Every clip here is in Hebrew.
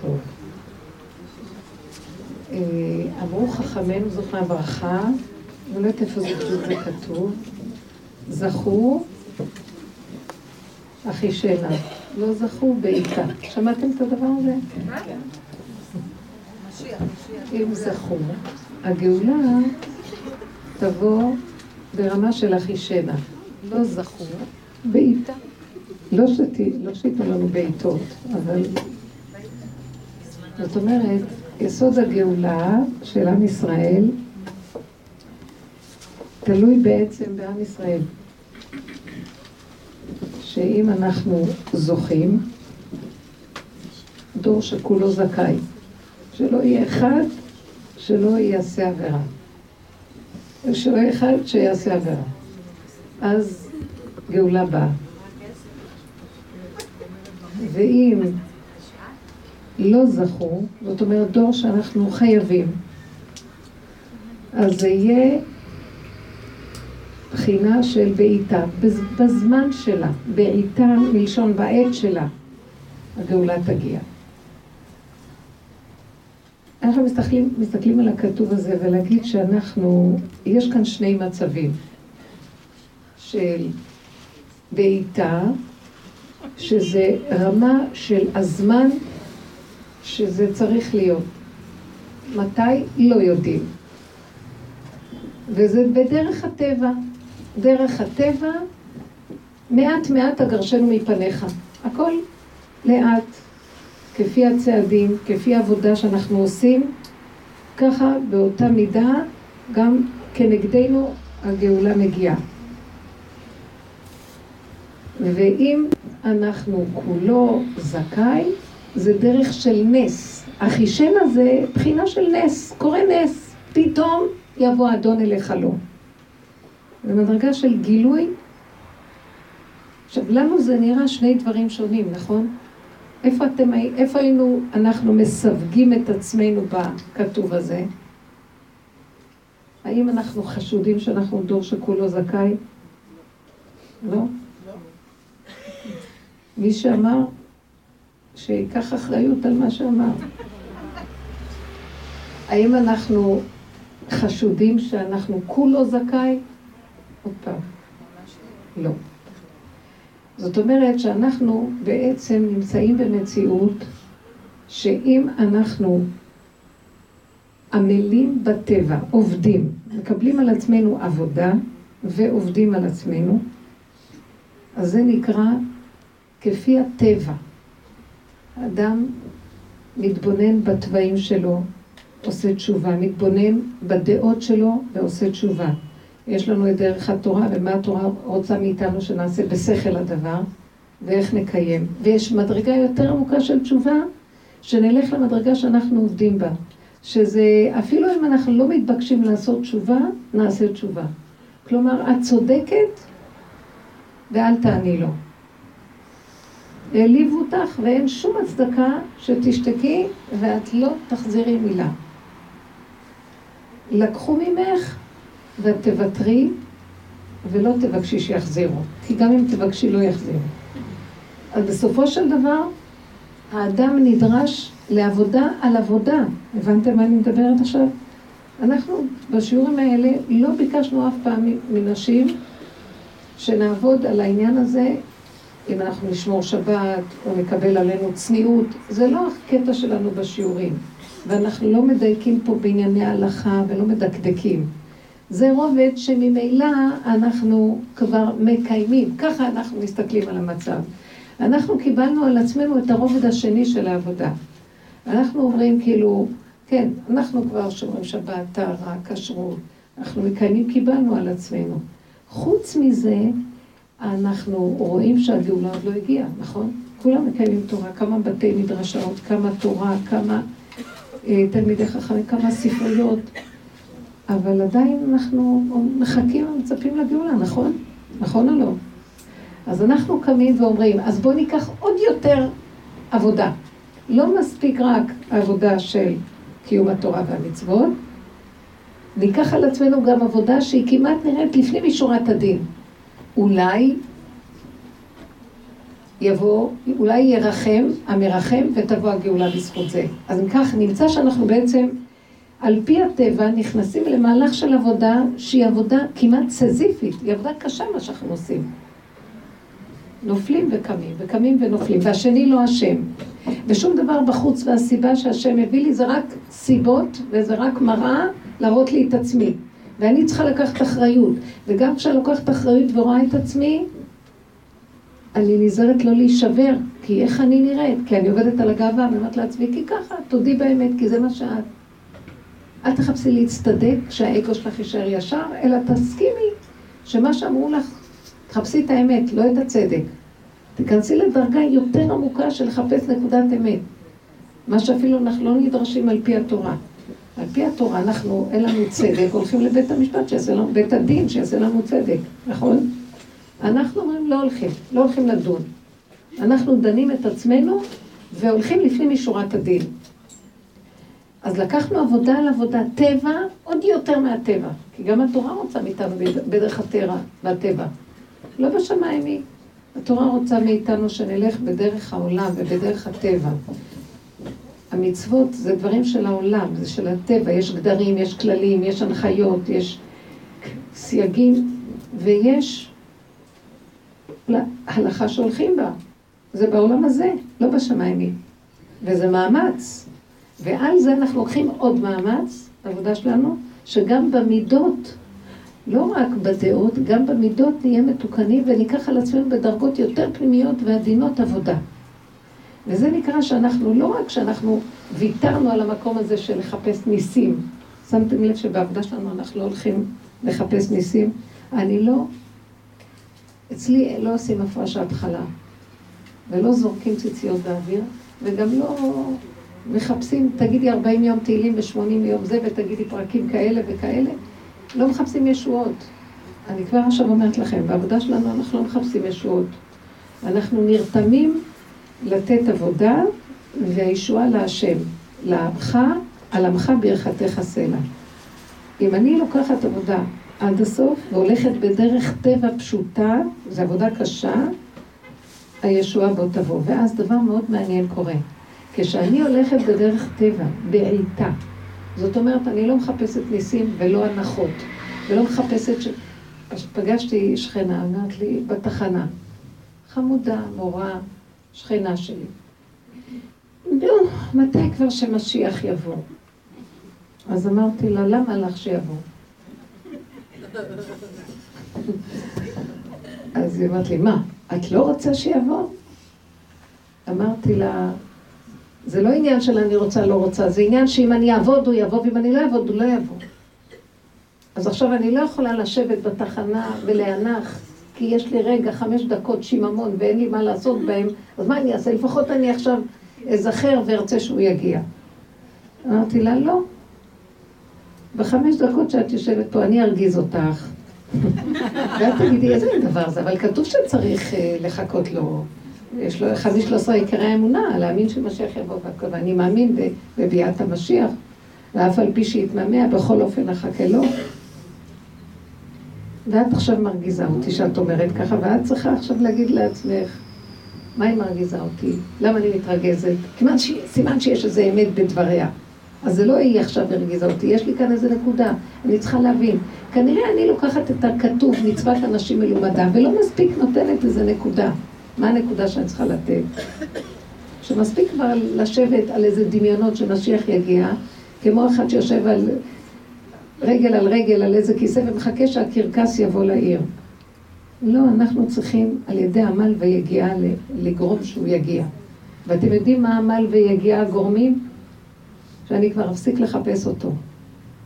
טוב. אה, אמרו חכמינו זאת מהברכה, אני לא יודעת איפה זה כתוב, זכו אחי שינה, לא זכו בעיקר. שמעתם את הדבר הזה? אם זכו, הגאולה תבוא ברמה של אחי שינה. לא זכו, בעיטה. לא שתיתנו לא לנו בעיטות, אבל... זאת אומרת, יסוד הגאולה של עם ישראל תלוי בעצם בעם ישראל. שאם אנחנו זוכים, דור שכולו זכאי, שלא יהיה אחד שלא יעשה עבירה. שלא יהיה אחד שיעשה עבירה. אז גאולה באה. ואם לא זכו, זאת אומרת דור שאנחנו חייבים, אז זה יהיה בחינה של בעיטה, בזמן שלה, בעיטה מלשון בעת שלה, הגאולה תגיע. אנחנו מסתכלים, מסתכלים על הכתוב הזה ולהגיד שאנחנו, יש כאן שני מצבים של בעיטה, שזה רמה של הזמן שזה צריך להיות. מתי? לא יודעים. וזה בדרך הטבע. דרך הטבע, מעט מעט אגרשנו מפניך. הכל לאט, כפי הצעדים, כפי העבודה שאנחנו עושים, ככה באותה מידה גם כנגדנו הגאולה מגיעה. ואם אנחנו כולו זכאי, זה דרך של נס. החישן הזה, בחינה של נס, קורה נס. פתאום יבוא אדון אליך לא. זה מדרגה של גילוי. עכשיו, לנו זה נראה שני דברים שונים, נכון? איפה אתם, איפה היינו, אנחנו מסווגים את עצמנו בכתוב הזה? האם אנחנו חשודים שאנחנו דור שכולו זכאי? לא? מי שאמר, שיקח אחריות על מה שאמר. האם אנחנו חשודים שאנחנו כולו זכאי? עוד פעם, לא. זאת אומרת שאנחנו בעצם נמצאים במציאות שאם אנחנו עמלים בטבע, עובדים, מקבלים על עצמנו עבודה ועובדים על עצמנו, אז זה נקרא כפי הטבע. האדם מתבונן בתוואים שלו, עושה תשובה, מתבונן בדעות שלו ועושה תשובה. יש לנו את דרך התורה, ומה התורה רוצה מאיתנו שנעשה בשכל הדבר, ואיך נקיים. ויש מדרגה יותר עמוקה של תשובה, שנלך למדרגה שאנחנו עובדים בה. שזה, אפילו אם אנחנו לא מתבקשים לעשות תשובה, נעשה תשובה. כלומר, את צודקת ואל תעני לו. העליבו אותך ואין שום הצדקה שתשתקי ואת לא תחזירי מילה. לקחו ממך ואת תוותרי ולא תבקשי שיחזירו, כי גם אם תבקשי לא יחזירו. אז בסופו של דבר, האדם נדרש לעבודה על עבודה. הבנתם מה אני מדברת עכשיו? אנחנו בשיעורים האלה לא ביקשנו אף פעם מנשים שנעבוד על העניין הזה אם אנחנו נשמור שבת או נקבל עלינו צניעות, זה לא הקטע שלנו בשיעורים. ואנחנו לא מדייקים פה בענייני הלכה ולא מדקדקים. זה רובד שממילא אנחנו כבר מקיימים, ככה אנחנו מסתכלים על המצב. אנחנו קיבלנו על עצמנו את הרובד השני של העבודה. אנחנו אומרים כאילו, כן, אנחנו כבר שומרים שבת, טהרה, כשרות, אנחנו מקיימים, קיבלנו על עצמנו. חוץ מזה, אנחנו רואים שהגאולה עוד לא הגיעה, נכון? כולם מקיימים תורה, כמה בתי מדרשות, כמה תורה, כמה אה, תלמידי חכמים, כמה ספריות, אבל עדיין אנחנו מחכים ומצפים לגאולה, נכון? נכון או לא? אז אנחנו קמים ואומרים, אז בואו ניקח עוד יותר עבודה. לא מספיק רק העבודה של קיום התורה והמצוות, ניקח על עצמנו גם עבודה שהיא כמעט נראית לפנים משורת הדין. אולי יבוא, אולי ירחם, המרחם, ותבוא הגאולה בזכות זה. אז אם כך, נמצא שאנחנו בעצם, על פי הטבע, נכנסים למהלך של עבודה שהיא עבודה כמעט סזיפית, היא עבודה קשה מה שאנחנו עושים. נופלים וקמים, וקמים ונופלים, והשני לא אשם. ושום דבר בחוץ והסיבה שהשם הביא לי זה רק סיבות, וזה רק מראה להראות לי את עצמי. ואני צריכה לקחת אחריות. וגם כשאני לוקחת אחריות ורואה את עצמי, אני נזהרת לא להישבר, כי איך אני נראית? כי אני עובדת על הגאווה, אני אומרת לעצמי, כי ככה, תודי באמת, כי זה מה שאת. אל תחפשי להצטדק שהאגו שלך יישאר ישר, אלא תסכימי שמה שאמרו לך, תחפשי את האמת, לא את הצדק. תיכנסי לדרגה יותר עמוקה של לחפש נקודת אמת. מה שאפילו אנחנו לא נדרשים על פי התורה. על פי התורה אנחנו, אין לנו צדק, הולכים לבית המשפט שיעשה לנו, בית הדין שיעשה לנו צדק, נכון? אנחנו אומרים לא הולכים, לא הולכים לדון. אנחנו דנים את עצמנו והולכים לפנים משורת הדין. אז לקחנו עבודה על עבודה, טבע עוד יותר מהטבע, כי גם התורה רוצה מאיתנו בדרך הטבע והטבע. לא בשמיים היא. התורה רוצה מאיתנו שנלך בדרך העולם ובדרך הטבע. המצוות זה דברים של העולם, זה של הטבע, יש גדרים, יש כללים, יש הנחיות, יש סייגים, ויש הלכה שהולכים בה. זה בעולם הזה, לא בשמיים. וזה מאמץ. ועל זה אנחנו לוקחים עוד מאמץ, העבודה שלנו, שגם במידות, לא רק בדעות, גם במידות נהיה מתוקנים וניקח על עצמנו בדרגות יותר פנימיות ועדינות עבודה. וזה נקרא שאנחנו, לא רק שאנחנו ויתרנו על המקום הזה של לחפש ניסים, שמתם לב שבעבודה שלנו אנחנו לא הולכים לחפש ניסים, אני לא, אצלי לא עושים הפרשת חלה, ולא זורקים ציציות באוויר, וגם לא מחפשים, תגידי 40 יום תהילים ו-80 יום זה, ותגידי פרקים כאלה וכאלה, לא מחפשים ישועות. אני כבר עכשיו אומרת לכם, בעבודה שלנו אנחנו לא מחפשים ישועות. אנחנו נרתמים לתת עבודה והישועה להשם. לעמך, על עמך ברכתך סלע. אם אני לוקחת עבודה עד הסוף והולכת בדרך טבע פשוטה, זו עבודה קשה, הישועה בוא תבוא. ואז דבר מאוד מעניין קורה. כשאני הולכת בדרך טבע, בעיטה, זאת אומרת, אני לא מחפשת ניסים ולא הנחות, ולא מחפשת ש... פגשתי שכנה, אמרת לי, בתחנה, חמודה, מורה, שכנה שלי. נו, מתי כבר שמשיח יבוא? אז אמרתי לה, למה לך שיבוא? אז היא אמרת לי, מה, את לא רוצה שיבוא? אמרתי לה, זה לא עניין של אני רוצה, לא רוצה, זה עניין שאם אני אעבוד הוא יבוא, ואם אני לא אעבוד הוא לא יבוא. אז עכשיו אני לא יכולה לשבת בתחנה ולהנח, כי יש לי רגע חמש דקות שיממון ואין לי מה לעשות בהם, אז מה אני אעשה? לפחות אני עכשיו אזכר וארצה שהוא יגיע. אמרתי לה, לא. בחמש דקות שאת יושבת פה, אני ארגיז אותך. ואת תגידי, איזה דבר זה? אבל כתוב שצריך אה, לחכות לו. יש לו אחד משלוש עשרה עיקרי האמונה, להאמין שמשיח יבוא והכל, ואני מאמין בביאת המשיח, ואף על פי שיתממע, בכל אופן אחכה לו. ואת עכשיו מרגיזה אותי שאת אומרת ככה, ואת צריכה עכשיו להגיד לעצמך, מה היא מרגיזה אותי? למה אני מתרגזת? כמעט ש... סימן שיש איזה אמת בדבריה. אז זה לא היא עכשיו הרגיזה אותי, יש לי כאן איזה נקודה, אני צריכה להבין. כנראה אני לוקחת את הכתוב, מצוות אנשים מלומדה, ולא מספיק נותנת איזה נקודה. מה הנקודה שאני צריכה לתת? שמספיק כבר לשבת על איזה דמיונות שמשיח יגיע, כמו אחד שיושב על רגל על רגל על איזה כיסא ומחכה שהקרקס יבוא לעיר. לא, אנחנו צריכים על ידי עמל ויגיעה לגרום שהוא יגיע. ואתם יודעים מה עמל ויגיעה גורמים? שאני כבר אפסיק לחפש אותו.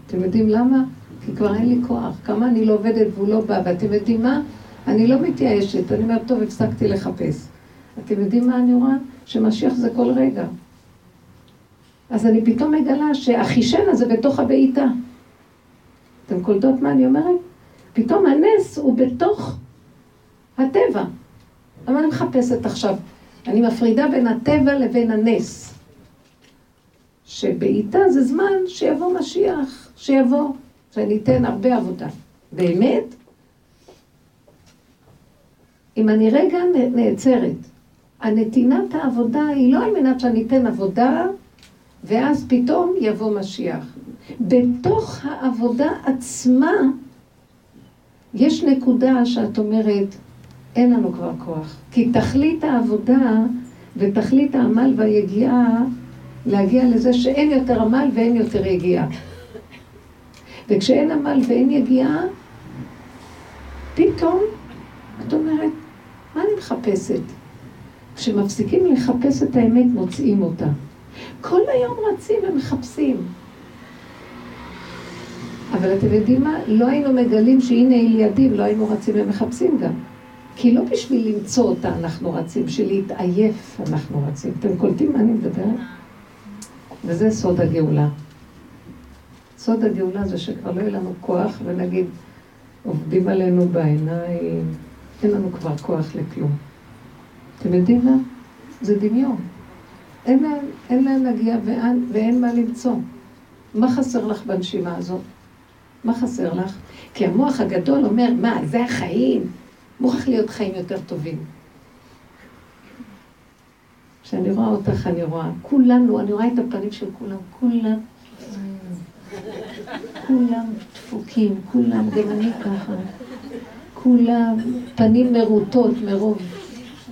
אתם יודעים למה? כי כבר אין לי כוח. כמה אני לא עובדת והוא לא בא, ואתם יודעים מה? אני לא מתייאשת, אני אומרת, טוב, הפסקתי לחפש. אתם יודעים מה אני רואה? שמשיח זה כל רגע. אז אני פתאום מגלה שהחישן הזה בתוך הבעיטה. אתם קולטות מה אני אומרת? פתאום הנס הוא בתוך הטבע. למה אני מחפשת עכשיו? אני מפרידה בין הטבע לבין הנס. שבעיטה זה זמן שיבוא משיח, שיבוא, שאני אתן הרבה עבודה. באמת, אם אני רגע נעצרת הנתינת העבודה היא לא על מנת שאני אתן עבודה, ואז פתאום יבוא משיח. בתוך העבודה עצמה, יש נקודה שאת אומרת, אין לנו כבר כוח. כי תכלית העבודה ותכלית העמל והיגיעה, להגיע לזה שאין יותר עמל ואין יותר יגיעה. וכשאין עמל ואין יגיעה, פתאום את אומרת, מה אני מחפשת? כשמפסיקים לחפש את האמת, מוצאים אותה. כל היום רצים ומחפשים. אבל אתם יודעים מה? לא היינו מגלים שהנה היא לידי, ולא היינו רצים ומחפשים גם. כי לא בשביל למצוא אותה אנחנו רצים, בשביל להתעייף אנחנו רצים. אתם קולטים מה אני מדברת? וזה סוד הגאולה. סוד הגאולה זה שכבר לא יהיה לנו כוח ונגיד, עובדים עלינו בעיניים, אין לנו כבר כוח לכלום. אתם יודעים מה? זה דמיון. אין להם להגיע ואין, ואין מה למצוא. מה חסר לך בנשימה הזאת? מה חסר לך? כי המוח הגדול אומר, מה, זה החיים? מוכרח להיות חיים יותר טובים. כשאני רואה אותך, אני רואה, כולנו, אני רואה את הפנים של כולם, כולם, כולם דפוקים, כולם, גם אני ככה. כולם פנים מרוטות מרוב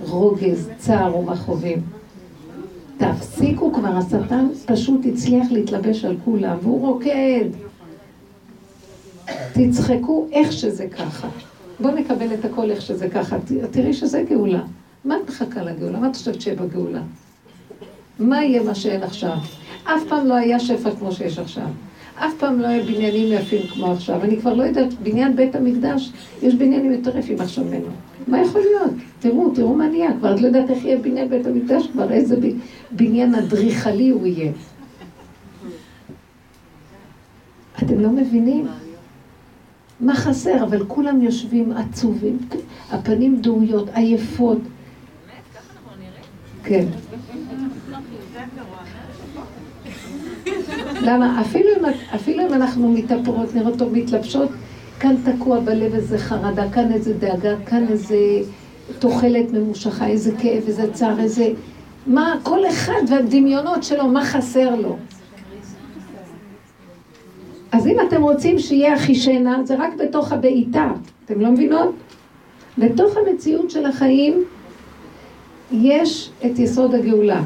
רוגז, צער ומכאובים. תפסיקו כבר, השטן פשוט הצליח להתלבש על כולם, והוא רוקד. תצחקו איך שזה ככה. בואו נקבל את הכל איך שזה ככה. תראי שזה גאולה. מה את מחכה לגאולה? מה את חושבת שיהיה בגאולה? מה יהיה מה שאין עכשיו? אף פעם לא היה שפע כמו שיש עכשיו. אף פעם לא היה בניינים יפים כמו עכשיו. אני כבר לא יודעת, בניין בית המקדש, יש בניינים יותר יפים עכשיו ממנו. מה יכול להיות? תראו, תראו מה נהיה. כבר את לא יודעת איך יהיה בניין בית המקדש, כבר איזה בניין אדריכלי הוא יהיה. אתם לא מבינים? מה חסר? אבל כולם יושבים עצובים, הפנים דהויות, עייפות. כן. למה? אפילו אם, אפילו אם אנחנו מתאפרות, נראות טוב, מתלבשות, כאן תקוע בלב איזה חרדה, כאן איזה דאגה, כאן איזה תוחלת ממושכה, איזה כאב, איזה צער, איזה... מה, כל אחד והדמיונות שלו, מה חסר לו. אז אם אתם רוצים שיהיה אחישנה, זה רק בתוך הבעיטה, אתם לא מבינות? בתוך המציאות של החיים יש את יסוד הגאולה.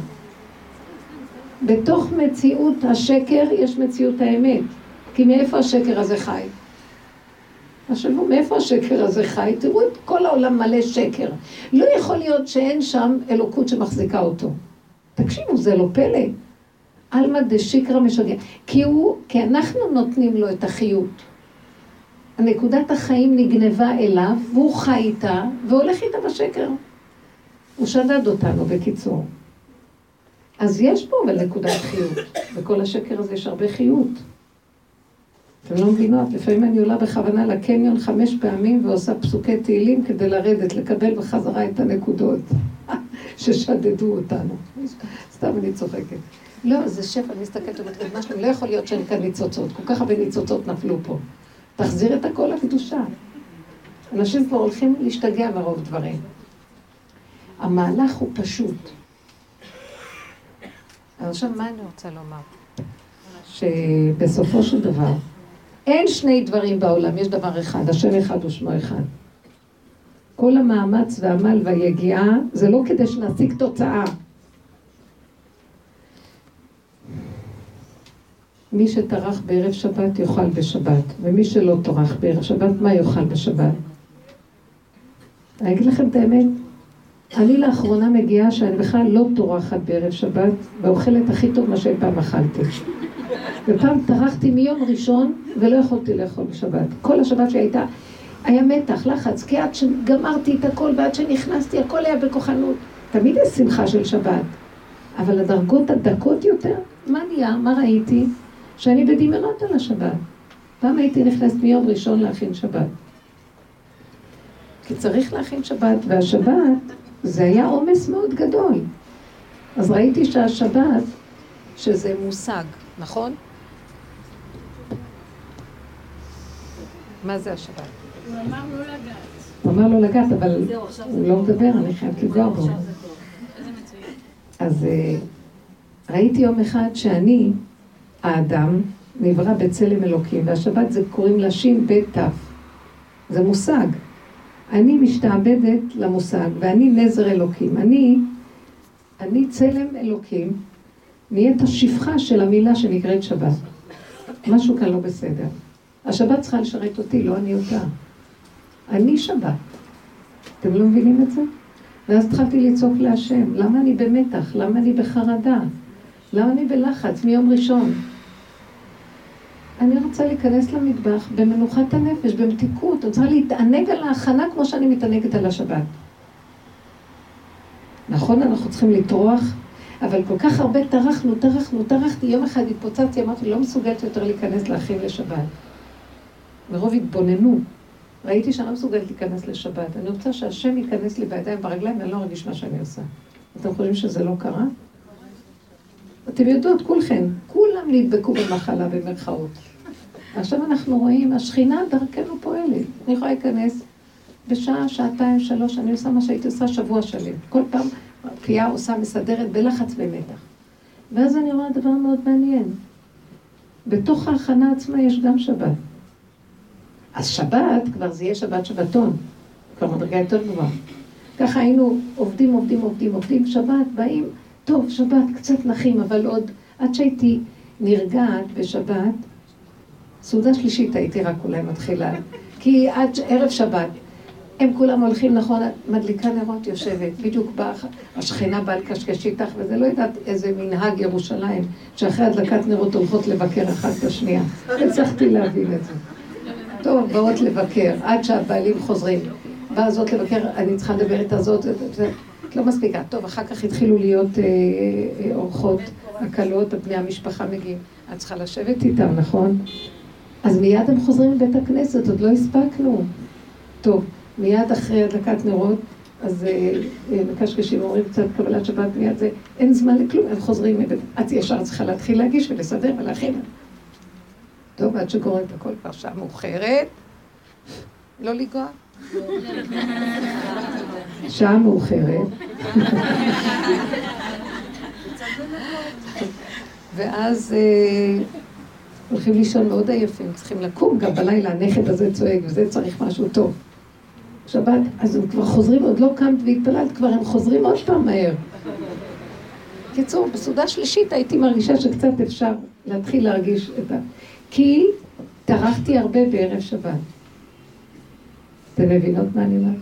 בתוך מציאות השקר יש מציאות האמת. כי מאיפה השקר הזה חי? תחשבו, מאיפה השקר הזה חי? תראו את כל העולם מלא שקר. לא יכול להיות שאין שם אלוקות שמחזיקה אותו. תקשיבו, זה לא פלא. עלמא דשיקרא משגע. כי הוא, כי אנחנו נותנים לו את החיות. הנקודת החיים נגנבה אליו, והוא חי איתה, והולך איתה בשקר. הוא שדד אותנו, בקיצור. אז יש פה אבל נקודת חיות. בכל השקר הזה יש הרבה חיות. אתם לא מבינות, לפעמים אני עולה בכוונה לקניון חמש פעמים ועושה פסוקי תהילים כדי לרדת, לקבל בחזרה את הנקודות ששדדו אותנו. סתם אני צוחקת. לא, זה שפע, אני מסתכלת ואומרת, משהו, לא יכול להיות שאין כאן ניצוצות, כל כך הרבה ניצוצות נפלו פה. תחזיר את הכל לקדושה. אנשים כבר הולכים להשתגע מרוב דברים. המהלך הוא פשוט. עכשיו, מה אני רוצה לומר? שבסופו של דבר, אין שני דברים בעולם, יש דבר אחד, השם אחד ושמו אחד. כל המאמץ והעמל והיגיעה זה לא כדי שנשיג תוצאה. מי שטרח בערב שבת יאכל בשבת, ומי שלא טרח בערב שבת, מה יאכל בשבת? אני אגיד לכם את האמת, אני לאחרונה מגיעה שאני בכלל לא טורחת בערב שבת, ואוכלת הכי טוב מה שאי פעם אכלתי. ופעם טרחתי מיום ראשון ולא יכולתי לאכול בשבת. כל השבת שלי הייתה, היה מתח, לחץ, כי עד שגמרתי את הכל ועד שנכנסתי, הכל היה בכוחנות. תמיד יש שמחה של שבת, אבל הדרגות הדקות יותר, מה נהיה? מה ראיתי? שאני בדמיונות על השבת. פעם הייתי נכנסת מיום ראשון להכין שבת. כי צריך להכין שבת, והשבת זה היה עומס מאוד גדול. אז ראיתי שהשבת, שזה מושג, נכון? מה זה השבת? הוא אמר לא לגעת. הוא אמר לא לגעת, אבל הוא לא מדבר, אני חייבת לגוע בו. אז אה, ראיתי יום אחד שאני, האדם, נברא בצלם אלוקים, והשבת זה קוראים לה תו. זה מושג. אני משתעבדת למושג, ואני נזר אלוקים. אני, אני צלם אלוקים, נהיית השפחה של המילה שנקראת שבת. משהו כאן לא בסדר. השבת צריכה לשרת אותי, לא אני אותה. אני שבת. אתם לא מבינים את זה? ואז התחלתי לצעוק להשם, למה אני במתח? למה אני בחרדה? למה אני בלחץ מיום ראשון? אני רוצה להיכנס למטבח במנוחת הנפש, במתיקות. רוצה להתענג על ההכנה כמו שאני מתענגת על השבת. נכון, אנחנו צריכים לטרוח, אבל כל כך הרבה טרחנו, טרחנו, טרחתי. יום אחד התפוצצתי, אמרתי, לא מסוגלת יותר להיכנס להכין לשבת. מרוב התבוננו. ראיתי שאני לא מסוגלת להיכנס לשבת. אני רוצה שהשם ייכנס לי בידיים ברגליים ואני לא ארגיש מה שאני עושה. אתם חושבים שזה לא קרה? אתם יודעות, כולכם, כולם נדבקו במחלה במרכאות. עכשיו אנחנו רואים, השכינה דרכנו פועלת. אני יכולה להיכנס בשעה, שעתיים, שלוש, אני עושה מה שהייתי עושה שבוע שלם. כל פעם פקיעה עושה, מסדרת בלחץ ומתח. ואז אני רואה דבר מאוד מעניין. בתוך ההכנה עצמה יש גם שבת. אז שבת, כבר זה יהיה שבת שבתון, כבר מדרגה יותר גבוהה. ככה היינו עובדים, עובדים, עובדים, עובדים, שבת, באים, טוב, שבת, קצת נחים, אבל עוד, עד שהייתי נרגעת בשבת, סעודה שלישית הייתי רק אולי מתחילה, כי עד ערב שבת, הם כולם הולכים, נכון, מדליקה נרות יושבת, בדיוק באה, השכינה באה לקשקש איתך, וזה לא יודעת איזה מנהג ירושלים, שאחרי הדלקת נרות הולכות לבקר אחת את השנייה. הצלחתי להבין את זה. טוב, באות לבקר, עד שהבעלים חוזרים. באה זאת לבקר, אני צריכה לדבר את הזאת, את לא מספיקה. טוב, אחר כך התחילו להיות אה, אה, אורחות, הקלות, בני המשפחה מגיעים. את צריכה לשבת איתם, נכון? אז מיד הם חוזרים לבית הכנסת, עוד לא הספקנו. טוב, מיד אחרי הדלקת נרות, אז אה, מקשקשים אומרים קצת קבלת שבת, מיד זה, אין זמן לכלום, הם חוזרים מבית, את ישר צריכה להתחיל להגיש ולסדר ולהכין. טוב, עד שקוראים את הכל כבר שעה מאוחרת, לא לנגוע. שעה מאוחרת. ואז אה, הולכים לישון מאוד עייפים, צריכים לקום גם בלילה, הנכד הזה צועק, וזה צריך משהו טוב. שבת, אז הם כבר חוזרים, עוד לא קמת והתפללת, כבר הם חוזרים עוד פעם מהר. קיצור, בסעודה שלישית הייתי מרגישה שקצת אפשר להתחיל להרגיש את ה... כי טרחתי הרבה בערב שבת. אתם מבינות מה אני אומרת?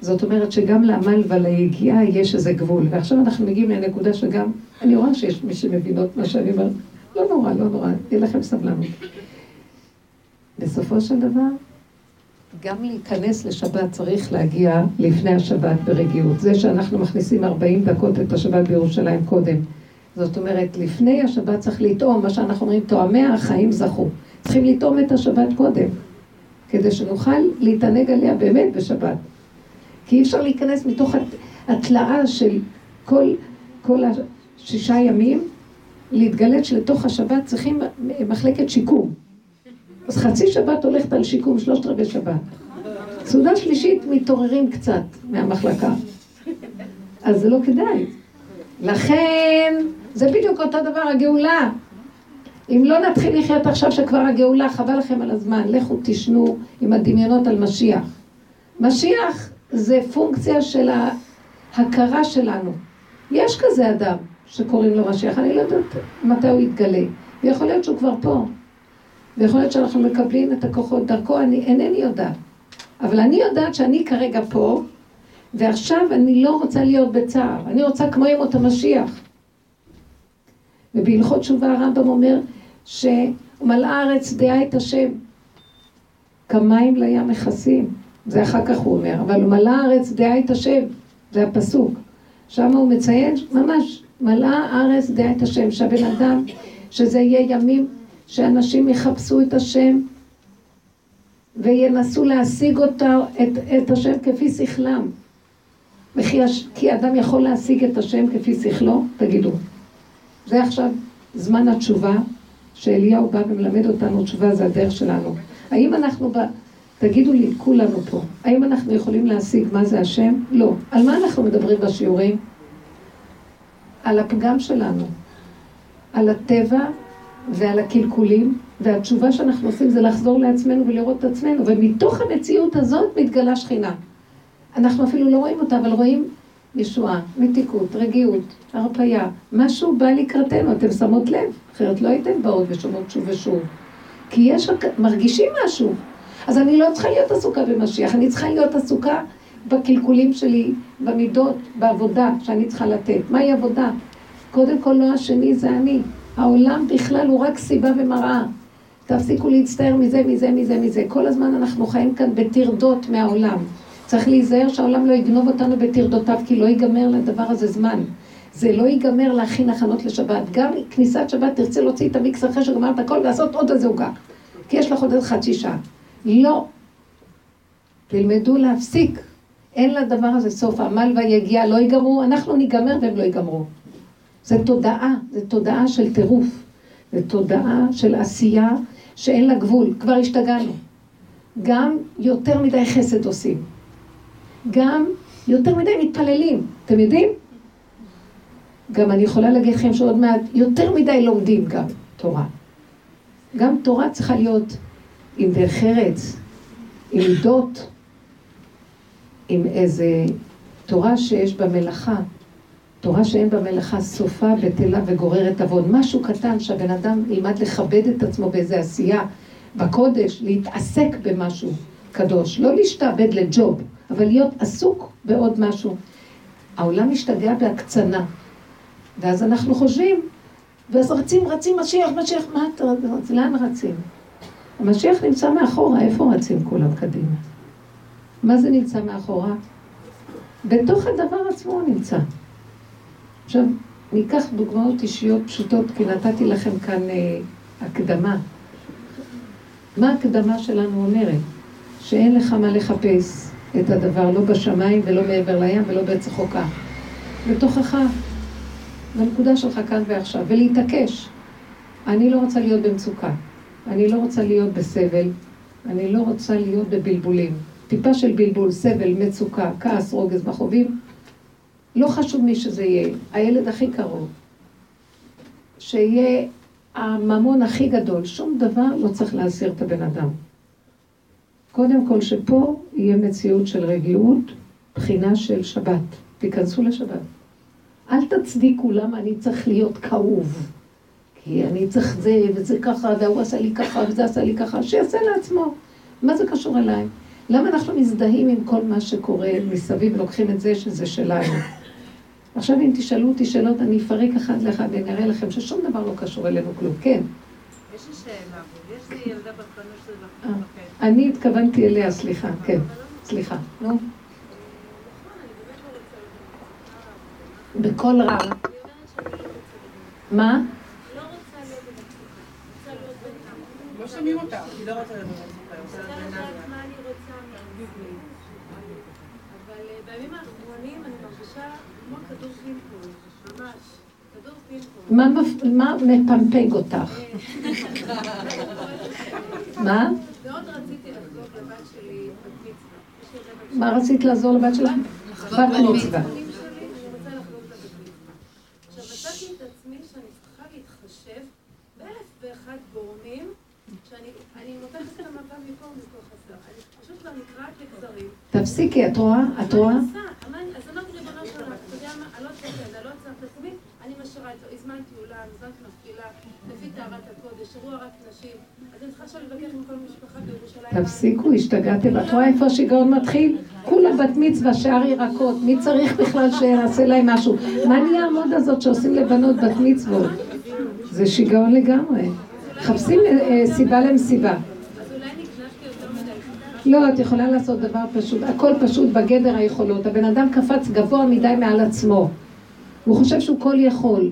זאת אומרת שגם לעמל וליגיעה יש איזה גבול. ועכשיו אנחנו מגיעים לנקודה שגם, אני רואה שיש מי שמבינות מה שאני אומרת. לא נורא, לא נורא, תהיה לכם סבלנות. בסופו של דבר, גם להיכנס לשבת צריך להגיע לפני השבת ברגיעות. זה שאנחנו מכניסים 40 דקות את השבת בירושלים קודם. זאת אומרת, לפני השבת צריך לטעום, מה שאנחנו אומרים, תואמי החיים זכו. צריכים לטעום את השבת קודם, כדי שנוכל להתענג עליה באמת בשבת. כי אי אפשר להיכנס מתוך התלאה של כל, כל השישה ימים, להתגלת שלתוך השבת צריכים מחלקת שיקום. אז חצי שבת הולכת על שיקום, שלושת רבעי שבת. סעודה שלישית מתעוררים קצת מהמחלקה. אז זה לא כדאי. לכן, זה בדיוק אותו דבר, הגאולה. אם לא נתחיל לחיות עכשיו שכבר הגאולה, חבל לכם על הזמן, לכו תשנו עם הדמיונות על משיח. משיח זה פונקציה של ההכרה שלנו. יש כזה אדם שקוראים לו משיח, אני לא יודעת מתי הוא יתגלה, ויכול להיות שהוא כבר פה. ויכול להיות שאנחנו מקבלים את הכוחות דרכו, אני אינני יודעת. אבל אני יודעת שאני כרגע פה, ועכשיו אני לא רוצה להיות בצער, אני רוצה כמו ימות המשיח. ובהלכות תשובה הרמב"ם אומר שמלאה הארץ דעה את השם, כמים לים מכסים, זה אחר כך הוא אומר, אבל מלאה הארץ דעה את השם, זה הפסוק. שם הוא מציין ממש, מלאה הארץ דעה את השם, שהבן אדם, שזה יהיה ימים שאנשים יחפשו את השם וינסו להשיג אותה, את, את השם כפי שכלם. וכי כי אדם יכול להשיג את השם כפי שכלו? תגידו. זה עכשיו זמן התשובה, שאליהו בא ומלמד אותנו תשובה, זה הדרך שלנו. האם אנחנו, ב... תגידו לי, כולנו פה, האם אנחנו יכולים להשיג מה זה השם? לא. על מה אנחנו מדברים בשיעורים? על הפגם שלנו, על הטבע ועל הקלקולים, והתשובה שאנחנו עושים זה לחזור לעצמנו ולראות את עצמנו, ומתוך המציאות הזאת מתגלה שכינה. אנחנו אפילו לא רואים אותה, אבל רואים ישועה, מתיקות, רגיעות, הרפאיה. משהו בא לקראתנו, אתם שמות לב, אחרת לא הייתם באות ושומעות שוב ושוב. כי יש, מרגישים משהו. אז אני לא צריכה להיות עסוקה במשיח, אני צריכה להיות עסוקה בקלקולים שלי, במידות, בעבודה שאני צריכה לתת. מהי עבודה? קודם כל לא השני, זה אני. העולם בכלל הוא רק סיבה ומראה. תפסיקו להצטער מזה, מזה, מזה, מזה. כל הזמן אנחנו חיים כאן בטרדות מהעולם. צריך להיזהר שהעולם לא יגנוב אותנו בטרדותיו, כי לא ייגמר לדבר הזה זמן. זה לא ייגמר להכין הכנות לשבת. גם כניסת שבת תרצה להוציא את המיקס אחרי שגמרת הכל ולעשות עוד איזה עוגה. כי יש לך עוד חצי שעה. לא. תלמדו להפסיק. אין לדבר הזה סוף. עמל ויגיע לא ייגמרו, אנחנו ניגמר והם לא ייגמרו. זה תודעה, זה תודעה של טירוף. זה תודעה של עשייה שאין לה גבול. כבר השתגענו. גם יותר מדי חסד עושים. גם יותר מדי מתפללים. אתם יודעים? גם אני יכולה להגיד לכם שעוד מעט יותר מדי לומדים גם תורה. גם תורה צריכה להיות עם דרך ארץ, עם מידות, עם איזה תורה שיש בה מלאכה. תורה שאין בה מלאכה סופה בטלה וגוררת עוון. משהו קטן שהבן אדם ילמד לכבד את עצמו באיזה עשייה בקודש, להתעסק במשהו קדוש. לא להשתעבד לג'וב, אבל להיות עסוק בעוד משהו. העולם משתגע בהקצנה. ואז אנחנו חושבים, ואז רצים, רצים, משיח, משיח, מה אתה, רצים? לאן רצים? המשיח נמצא מאחורה, איפה רצים כולם קדימה? מה זה נמצא מאחורה? בתוך הדבר עצמו הוא נמצא. עכשיו, ניקח דוגמאות אישיות פשוטות, כי נתתי לכם כאן אה, הקדמה. מה ההקדמה שלנו אומרת? שאין לך מה לחפש את הדבר, לא בשמיים ולא מעבר לים ולא בעץ החוקה. בתוכך, בנקודה שלך כאן ועכשיו, ולהתעקש. אני לא רוצה להיות במצוקה, אני לא רוצה להיות בסבל, אני לא רוצה להיות בבלבולים. טיפה של בלבול, סבל, מצוקה, כעס, רוגז, מכאובים, לא חשוב מי שזה יהיה, הילד הכי קרוב, שיהיה הממון הכי גדול, שום דבר לא צריך להסיר את הבן אדם. קודם כל שפה יהיה מציאות של רגיעות, בחינה של שבת. תיכנסו לשבת. אל תצדיקו למה אני צריך להיות כאוב. כי אני צריך זה, וזה ככה, והוא עשה לי ככה, וזה עשה לי ככה, שיעשה לעצמו. מה זה קשור אליי? למה אנחנו מזדהים עם כל מה שקורה מסביב ולוקחים את זה שזה שלנו? עכשיו אם תשאלו אותי שאלות, אני אפרק אחד לאחד ואני אראה לכם ששום דבר לא קשור אלינו כלום. כן. יש לי שאלה, יש לי ילדה בת חמש עשרה אה, אני התכוונתי אליה, סליחה, כן. סליחה, נו. בקול רם. מה? לא שומעים אותה. היא לא רוצה לדבר. אבל בימים האחרונים אני מרגישה כמו כדור פינפול, ממש. כדור פינבול. מה מפמפג אותך? מה? מאוד רציתי לחזור לבת שלי בת מצווה. מה רצית לעזור לבת שלך? בת מצווה. עכשיו מצאתי את עצמי שאני צריכה להתחשב באלף ואחד גורמים שאני מותחת את המפה מפה ומפה חסר. אני פשוט כבר נקרעת לגזרים. תפסיקי, את רואה? את רואה? מה אני עושה? אז אמרתי ריבונו של עולם, אתה יודע מה? אני לא צריכה את זה, אני לא צריכה את עצמי, אני משאירה את זה. הזמנתי אולם, הזמנתי מפעילה, לפי טהרת הקודש, אירוע רק נשים. אז אני צריכה עכשיו לבקר עם כל משפחה בירושלים. תפסיקו, השתגעתם. את רואה איפה השיגעון מתחיל? כולה בת מצווה, שער ירקות. מי צריך בכלל שיעשה להם משהו? מה נהיה המוד הזאת שעושים לבנות בת מצוות? זה שיגעון לגמרי. מחפשים אה, סיבה למסיבה. לא, את יכולה לעשות דבר פשוט, הכל פשוט בגדר היכולות. הבן אדם קפץ גבוה מדי מעל עצמו. הוא חושב שהוא כל יכול.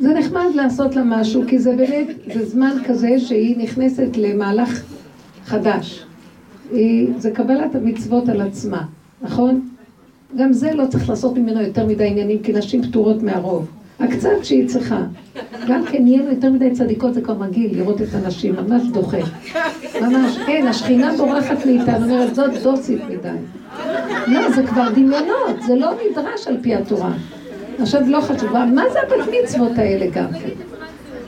זה נחמד לעשות לה משהו, כי זה באמת, זה זמן כזה שהיא נכנסת למהלך חדש. היא, זה קבלת המצוות על עצמה, נכון? גם זה לא צריך לעשות ממנו יותר מדי עניינים, כי נשים פטורות מהרוב. הקצת שהיא צריכה. גם כן נהיינו יותר מדי צדיקות, זה כבר מגעיל לראות את הנשים, ממש דוחה. ממש, כן, השכינה בורחת מאיתנו, אומרת, זאת דוסית מדי. לא, זה כבר דמיונות, זה לא נדרש על פי התורה. עכשיו לא חשובה, מה זה הבת מצוות האלה גם כן?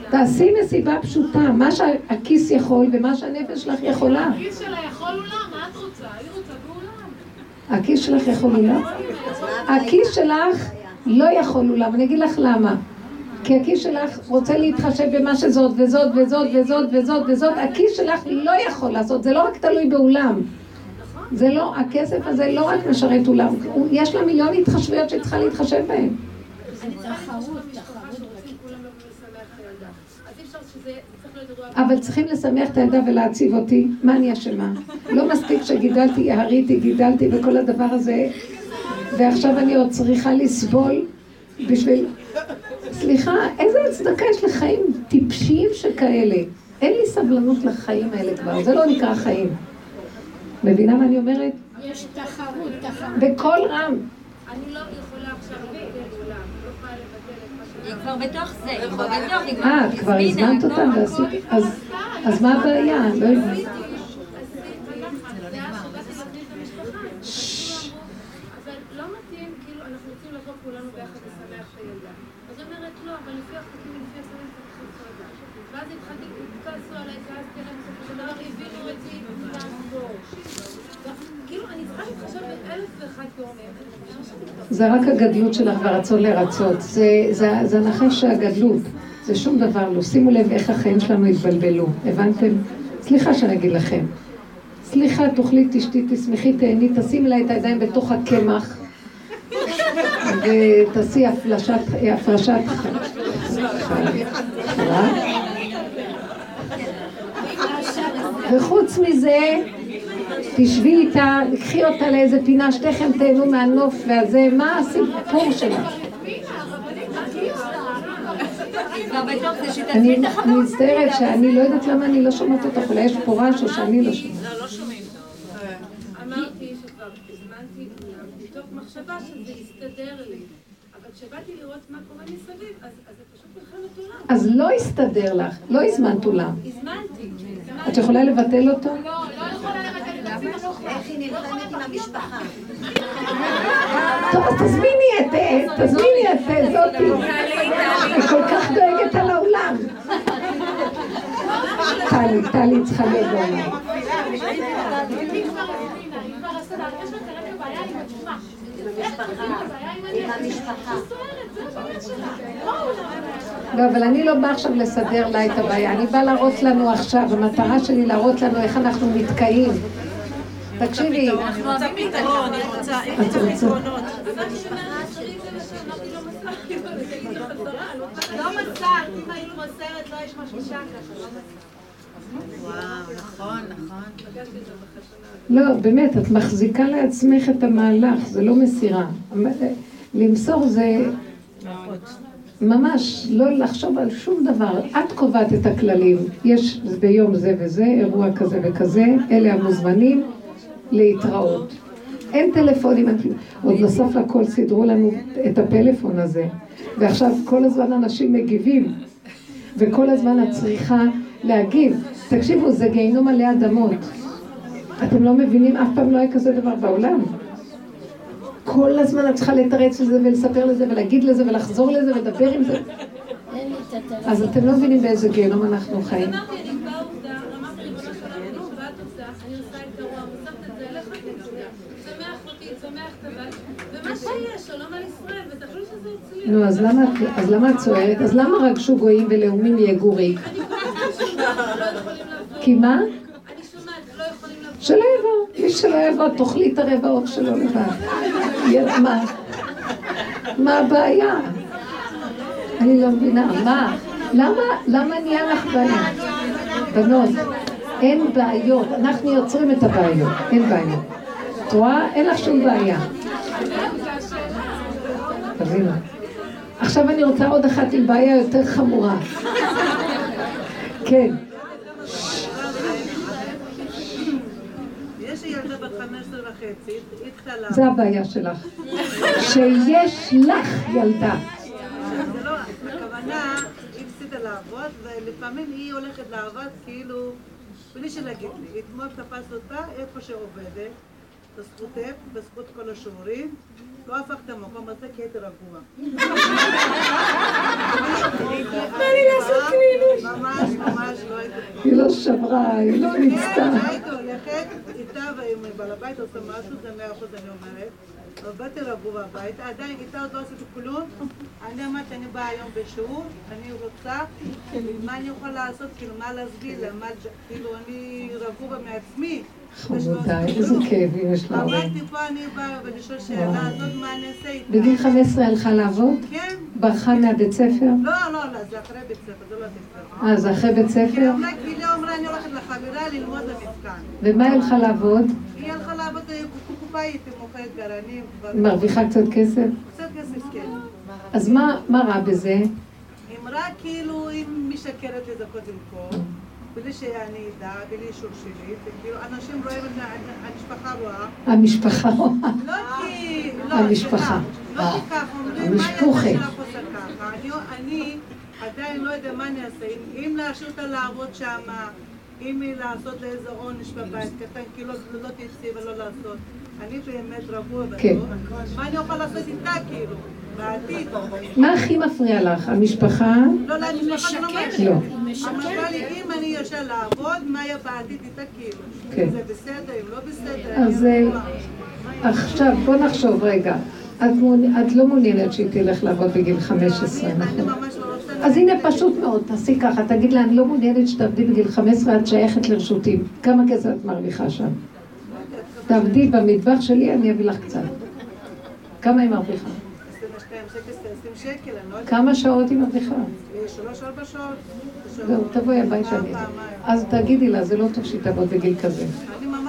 תעשי מסיבה פשוטה, מה שהכיס יכול ומה שהנפש שלך יכולה. הכיס שלה יכול אולם, מה את רוצה? היא רוצה באולם. הכיס שלך יכול אולם? הכיס שלך לא יכול אולם, אני אגיד לך למה. כי הכיס שלך רוצה להתחשב במה שזאת וזאת וזאת וזאת וזאת וזאת, הכיס שלך לא יכול לעשות, זה לא רק תלוי באולם. זה לא, הכסף הזה לא רק משרת אולם, יש לה מיליון התחשבויות שצריכה להתחשב בהן. אבל צריכים לשמח את הילדה ולהציב אותי, מה אני אשמה? לא מספיק שגידלתי, יעריתי, גידלתי וכל הדבר הזה, ועכשיו אני עוד צריכה לסבול בשביל... סליחה, איזה הצדקה יש לחיים טיפשיים שכאלה? אין לי סבלנות לחיים האלה כבר, זה לא נקרא חיים. מבינה מה אני אומרת? יש תחרות, תחרות. בקול רם. אני לא יכולה עכשיו לבטל עולם, לא יכולה לבטל את מה ש... היא כבר בתוך זה, היא כבר בתוך, היא אה, כבר הזמינה. אז מה הבעיה? לא הבנתי. אבל לא מתאים, כאילו, אנחנו רוצים לבוא כולנו ביחד לשמח את הילדה. אז היא אומרת, לא, אבל לפי החוקים, לפי הסמים, צריך לעשות את זה. ואז התחלתי, כעסו עליי, כעסתי עליהם, בסופו של דבר הבינו אותי, לעבור. כאילו, אני צריכה להתחשב באלף ואחד גורמים. אני חושבת שאני כבר- זה רק הגדלות שלך והרצון לרצות. זה, זה, זה נחש הגדלות. זה שום דבר לא. שימו לב איך החיים שלנו התבלבלו. הבנתם? סליחה שאני אגיד לכם. סליחה, תאכלי, תשתי, תשמחי, תהני, תשימי לה את הידיים בתוך הקמח. ותעשי הפלשת, הפרשת. וחוץ מזה, תשבי איתה, קחי אותה לאיזה פינה, שתיכם תהנו מהנוף והזה, מה הסיפור שלך? זה אני מצטערת שאני לא יודעת למה אני לא שומעת אותך, אולי יש פה רעש או שאני לא שומעת. אמרתי שכבר הזמנתי כולם מתוך מחשבה שזה יסתדר לי. אבל כשבאתי לראות מה קורה מסביב, אז זה פשוט מלחמת עולם. אז לא הסתדר לך, לא הזמנת אולם. הזמנתי. את יכולה לבטל אותו? לא, לא יכולה לבטל. טוב, אז תזמיני את, אה, תזמיני את אה, זאתי. היא כל כך דואגת על האולם. טלי, טלי צריכה המשפחה. לא, אבל אני לא באה עכשיו לסדר לה את הבעיה, אני באה להראות לנו עכשיו, המטרה שלי להראות לנו איך אנחנו נתקעים. תקשיבי, אנחנו אוהבים פתרון, היא רוצה, את רוצה רוצה? פתרונות. שאמרתי לא לא מסרת, אם לא יש משהו. לא, באמת, את מחזיקה לעצמך את המהלך, זה לא מסירה. למסור זה ממש לא לחשוב על שום דבר. את קובעת את הכללים. יש ביום זה וזה, אירוע כזה וכזה, אלה המוזמנים להתראות. אין טלפונים, אין כלום. עוד נוסף לכל סידרו לנו את הפלאפון הזה. ועכשיו כל הזמן אנשים מגיבים. וכל הזמן את צריכה להגיב. תקשיבו, זה גיהינום עלי אדמות. אתם לא מבינים, אף פעם לא היה כזה דבר בעולם. כל הזמן את צריכה לתרץ לזה ולספר לזה ולהגיד לזה ולחזור לזה ולדבר עם זה. אז אתם לא מבינים באיזה גיהנום אנחנו חיים. אמרתי, אני באה עובדה, אמרתי ריבונו של עולם, נו, ואת עושה, אני עושה את הרוע, מוסרת את זה אליך, תצביע. צומח אותי, צומח את הבת, ומה שיש, שלום על ישראל, ותחשבו שזה אצלי. נו, אז למה, את- צוערת? אז למה רגשו גויים ולאומים יגורי? הזמן שומעת, לא. כי מה? לא. שלא יבוא. מי שלא יבוא, תאכלי את הרבע עוף שלו לבד. יהיה- מה? מה הבעיה? אני לא מבינה. מה? למה, למה נהיה לך בעיה? בנות, אין בעיות. אנחנו יוצרים את הבעיות. אין בעיות. את רואה? אין לך שום בעיה. תבינו. עכשיו אני רוצה עוד אחת עם בעיה יותר חמורה. כן. יש לי ילדה בת 15 וחצי, היא התחילה לעבוד. זה הבעיה שלך. שיש לך ילדה. זה לא, הכוונה, היא הפסידה לעבוד, ולפעמים היא הולכת לעבוד כאילו, בלי שלהגיד לי. אתמול תפס אותה איפה שעובדת, בזכותך, בזכות כל השיעורים, לא הפך את המקום הזה הייתי רגוע. בא לי לעשות כאילו. ממש ממש לא הייתי היא לא שברה, היא לא ניצתה. כן, הייתי הולכת איתה ועם בעל הבית עושה משהו, זה מאה אחוז אני אומרת. אבל באתי רגוע הביתה, עדיין איתה עוד לא עשיתי כלום. אני אמרתי, אני באה היום בשיעור, אני רוצה, מה אני יכולה לעשות, כאילו, מה להסביר לה, כאילו, אני רגוע מעצמי. חמודה, איזה כאבים יש לה. אמרתי, פה אני באה ולשאול שאלה הזאת, מה אני אעשה איתה? בגיל 15 הלכה לעבוד? כן. ברחה מהבית ספר? לא, לא, לא, זה אחרי בית ספר, זה לא בית ספר. אה, זה אחרי בית היא ספר? אמרה, כאילו, אמרה, אני הולכת לחברה ללמוד במתקן. ומה היא הלכה לעבוד? היא הלכה לעבוד אה, קופאית, היא מוכרת גרעינים. מרוויחה קצת כסף? קצת כסף, כן. אז מה מה רע בזה? היא אמרה, כאילו, היא משקרת לזה קודם כל, בלי שאני אדע, בלי אישור שלי, וכאילו, אנשים רואים המשפחה רואה. המשפחה רואה. לא כי... לא, המשפחה. לא כי ככה, אומרים, מה. הילדה שלך עושה ככה? אני- עדיין לא יודע מה אני אעשה, אם- להשאיר אותה לעבוד שמה, אם לעשות לה איזה עונש בבית קטן, כאילו לא תצאי ולא לעשות. אני באמת רגוע כן. מה אני יכול לעשות איתה, כאילו? מה הכי מפריע לך? המשפחה? לא, לא, אני משקרת. לא. אמרה לי, אם אני ישר לעבוד, מה יהיה בעתיד איתה, כאילו? כן. זה בסדר, אם לא בסדר, אז אה. עכשיו, בוא נחשוב רגע. את לא מעוניינת שהיא תלך לעבוד בגיל 15, אני נכון? לא. אז הנה פשוט מאוד, תעשי ככה, תגיד לה, אני לא מעוניינת שתעבדי בגיל 15, את שייכת לרשותי. כמה כסף את מרוויחה שם? תעבדי במטבח שלי, אני אביא לך קצת. כמה היא מרוויחה? כמה שעות היא מרוויחה? שלוש ארבע שעות. זהו, תבואי הביתה. אני- פעמיים. אז תגידי לה, זה לא טוב שהיא תעבוד בגיל כזה.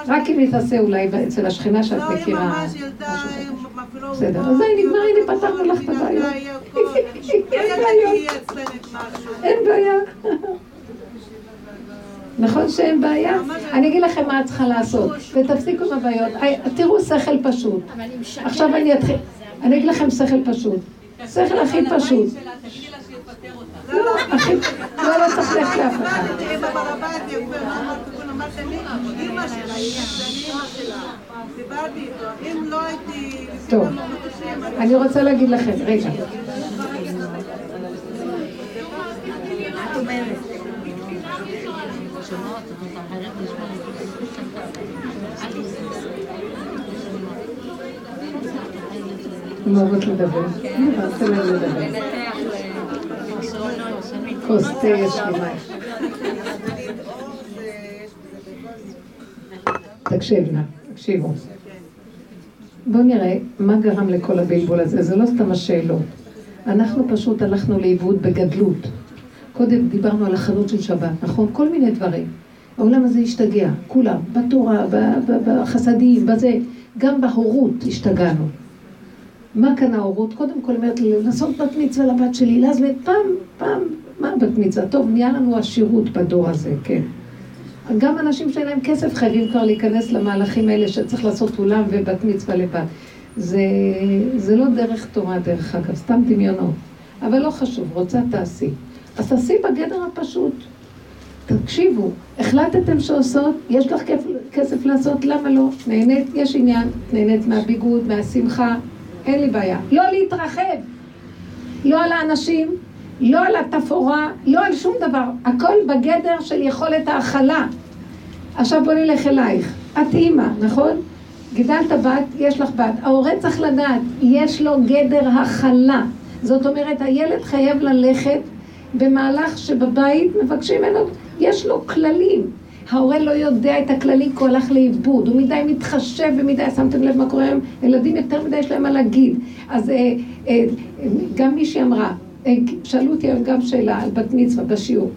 רק אם היא תעשה אולי אצל השכנה שאת לא, היא מכירה. ממש ילדה. בסדר, אז זה נגמר, הנה, פתרנו לך את הבעיות. לא. אין בעיה. נכון שאין בעיה? אני אגיד לכם מה את צריכה לעשות, ותפסיקו עם הבעיות. היי, תראו שכל פשוט. עכשיו אני אתחיל, אני אגיד לכם שכל פשוט. שכל הכי פשוט. לא, הכי, לא, לא צריך ללכת לאף אחד. דיברתי עם הבעל הבית, יפה, מה אמרתי, כולם אמרתי, אני אימא שלה, היא אני אימא שלה. דיברתי איתו, אם לא הייתי... לפני טוב. כמה חודשים, אני- אני רוצה להגיד לכם, רגע. לא אוהבות לדבר. אני רוצה להם לדבר. כוס תה יש לי מים. תקשיב נא, תקשיבו. בואו נראה מה גרם לכל הבלבול הזה, זה לא סתם השאלות. אנחנו פשוט הלכנו לאיבוד בגדלות. קודם דיברנו על החנות של שבת, נכון? כל מיני דברים. העולם הזה השתגע, כולם, בתורה, בחסדים, בזה, גם בהורות השתגענו. מה כאן ההורות? קודם כל אומרת לי, לעשות בת מצווה לבת שלי, להזמין פעם, פעם, מה בת מצווה? טוב, נהיה לנו עשירות בדור הזה, כן. גם אנשים שאין להם כסף חייבים כבר להיכנס למהלכים האלה שצריך לעשות אולם ובת מצווה לבת. זה, זה לא דרך תורה, דרך אגב, סתם דמיונות. אבל לא חשוב, רוצה תעשי. אז תעשי בגדר הפשוט. תקשיבו, החלטתם שעושות, יש לך כסף לעשות, למה לא? נהנית, יש עניין, נהנית מהביגוד, מהשמחה, אין לי בעיה. לא להתרחב, לא על האנשים, לא על התפאורה, לא על שום דבר. הכל בגדר של יכולת ההכלה. עכשיו בוא נלך אלייך. את אימא, נכון? גידלת בת, יש לך בת. ההורה צריך לדעת, יש לו גדר הכלה. זאת אומרת, הילד חייב ללכת במהלך שבבית מבקשים ממנו, יש לו כללים. ההורה לא יודע את הכללים כי הוא הלך לאיבוד, הוא מדי מתחשב ומדי, שמתם לב מה קורה היום? ילדים יותר מדי יש להם מה להגיד. אז אה, אה, גם מישהי אמרה, אה, שאלו אותי היום גם שאלה על בת מצווה בשיעור.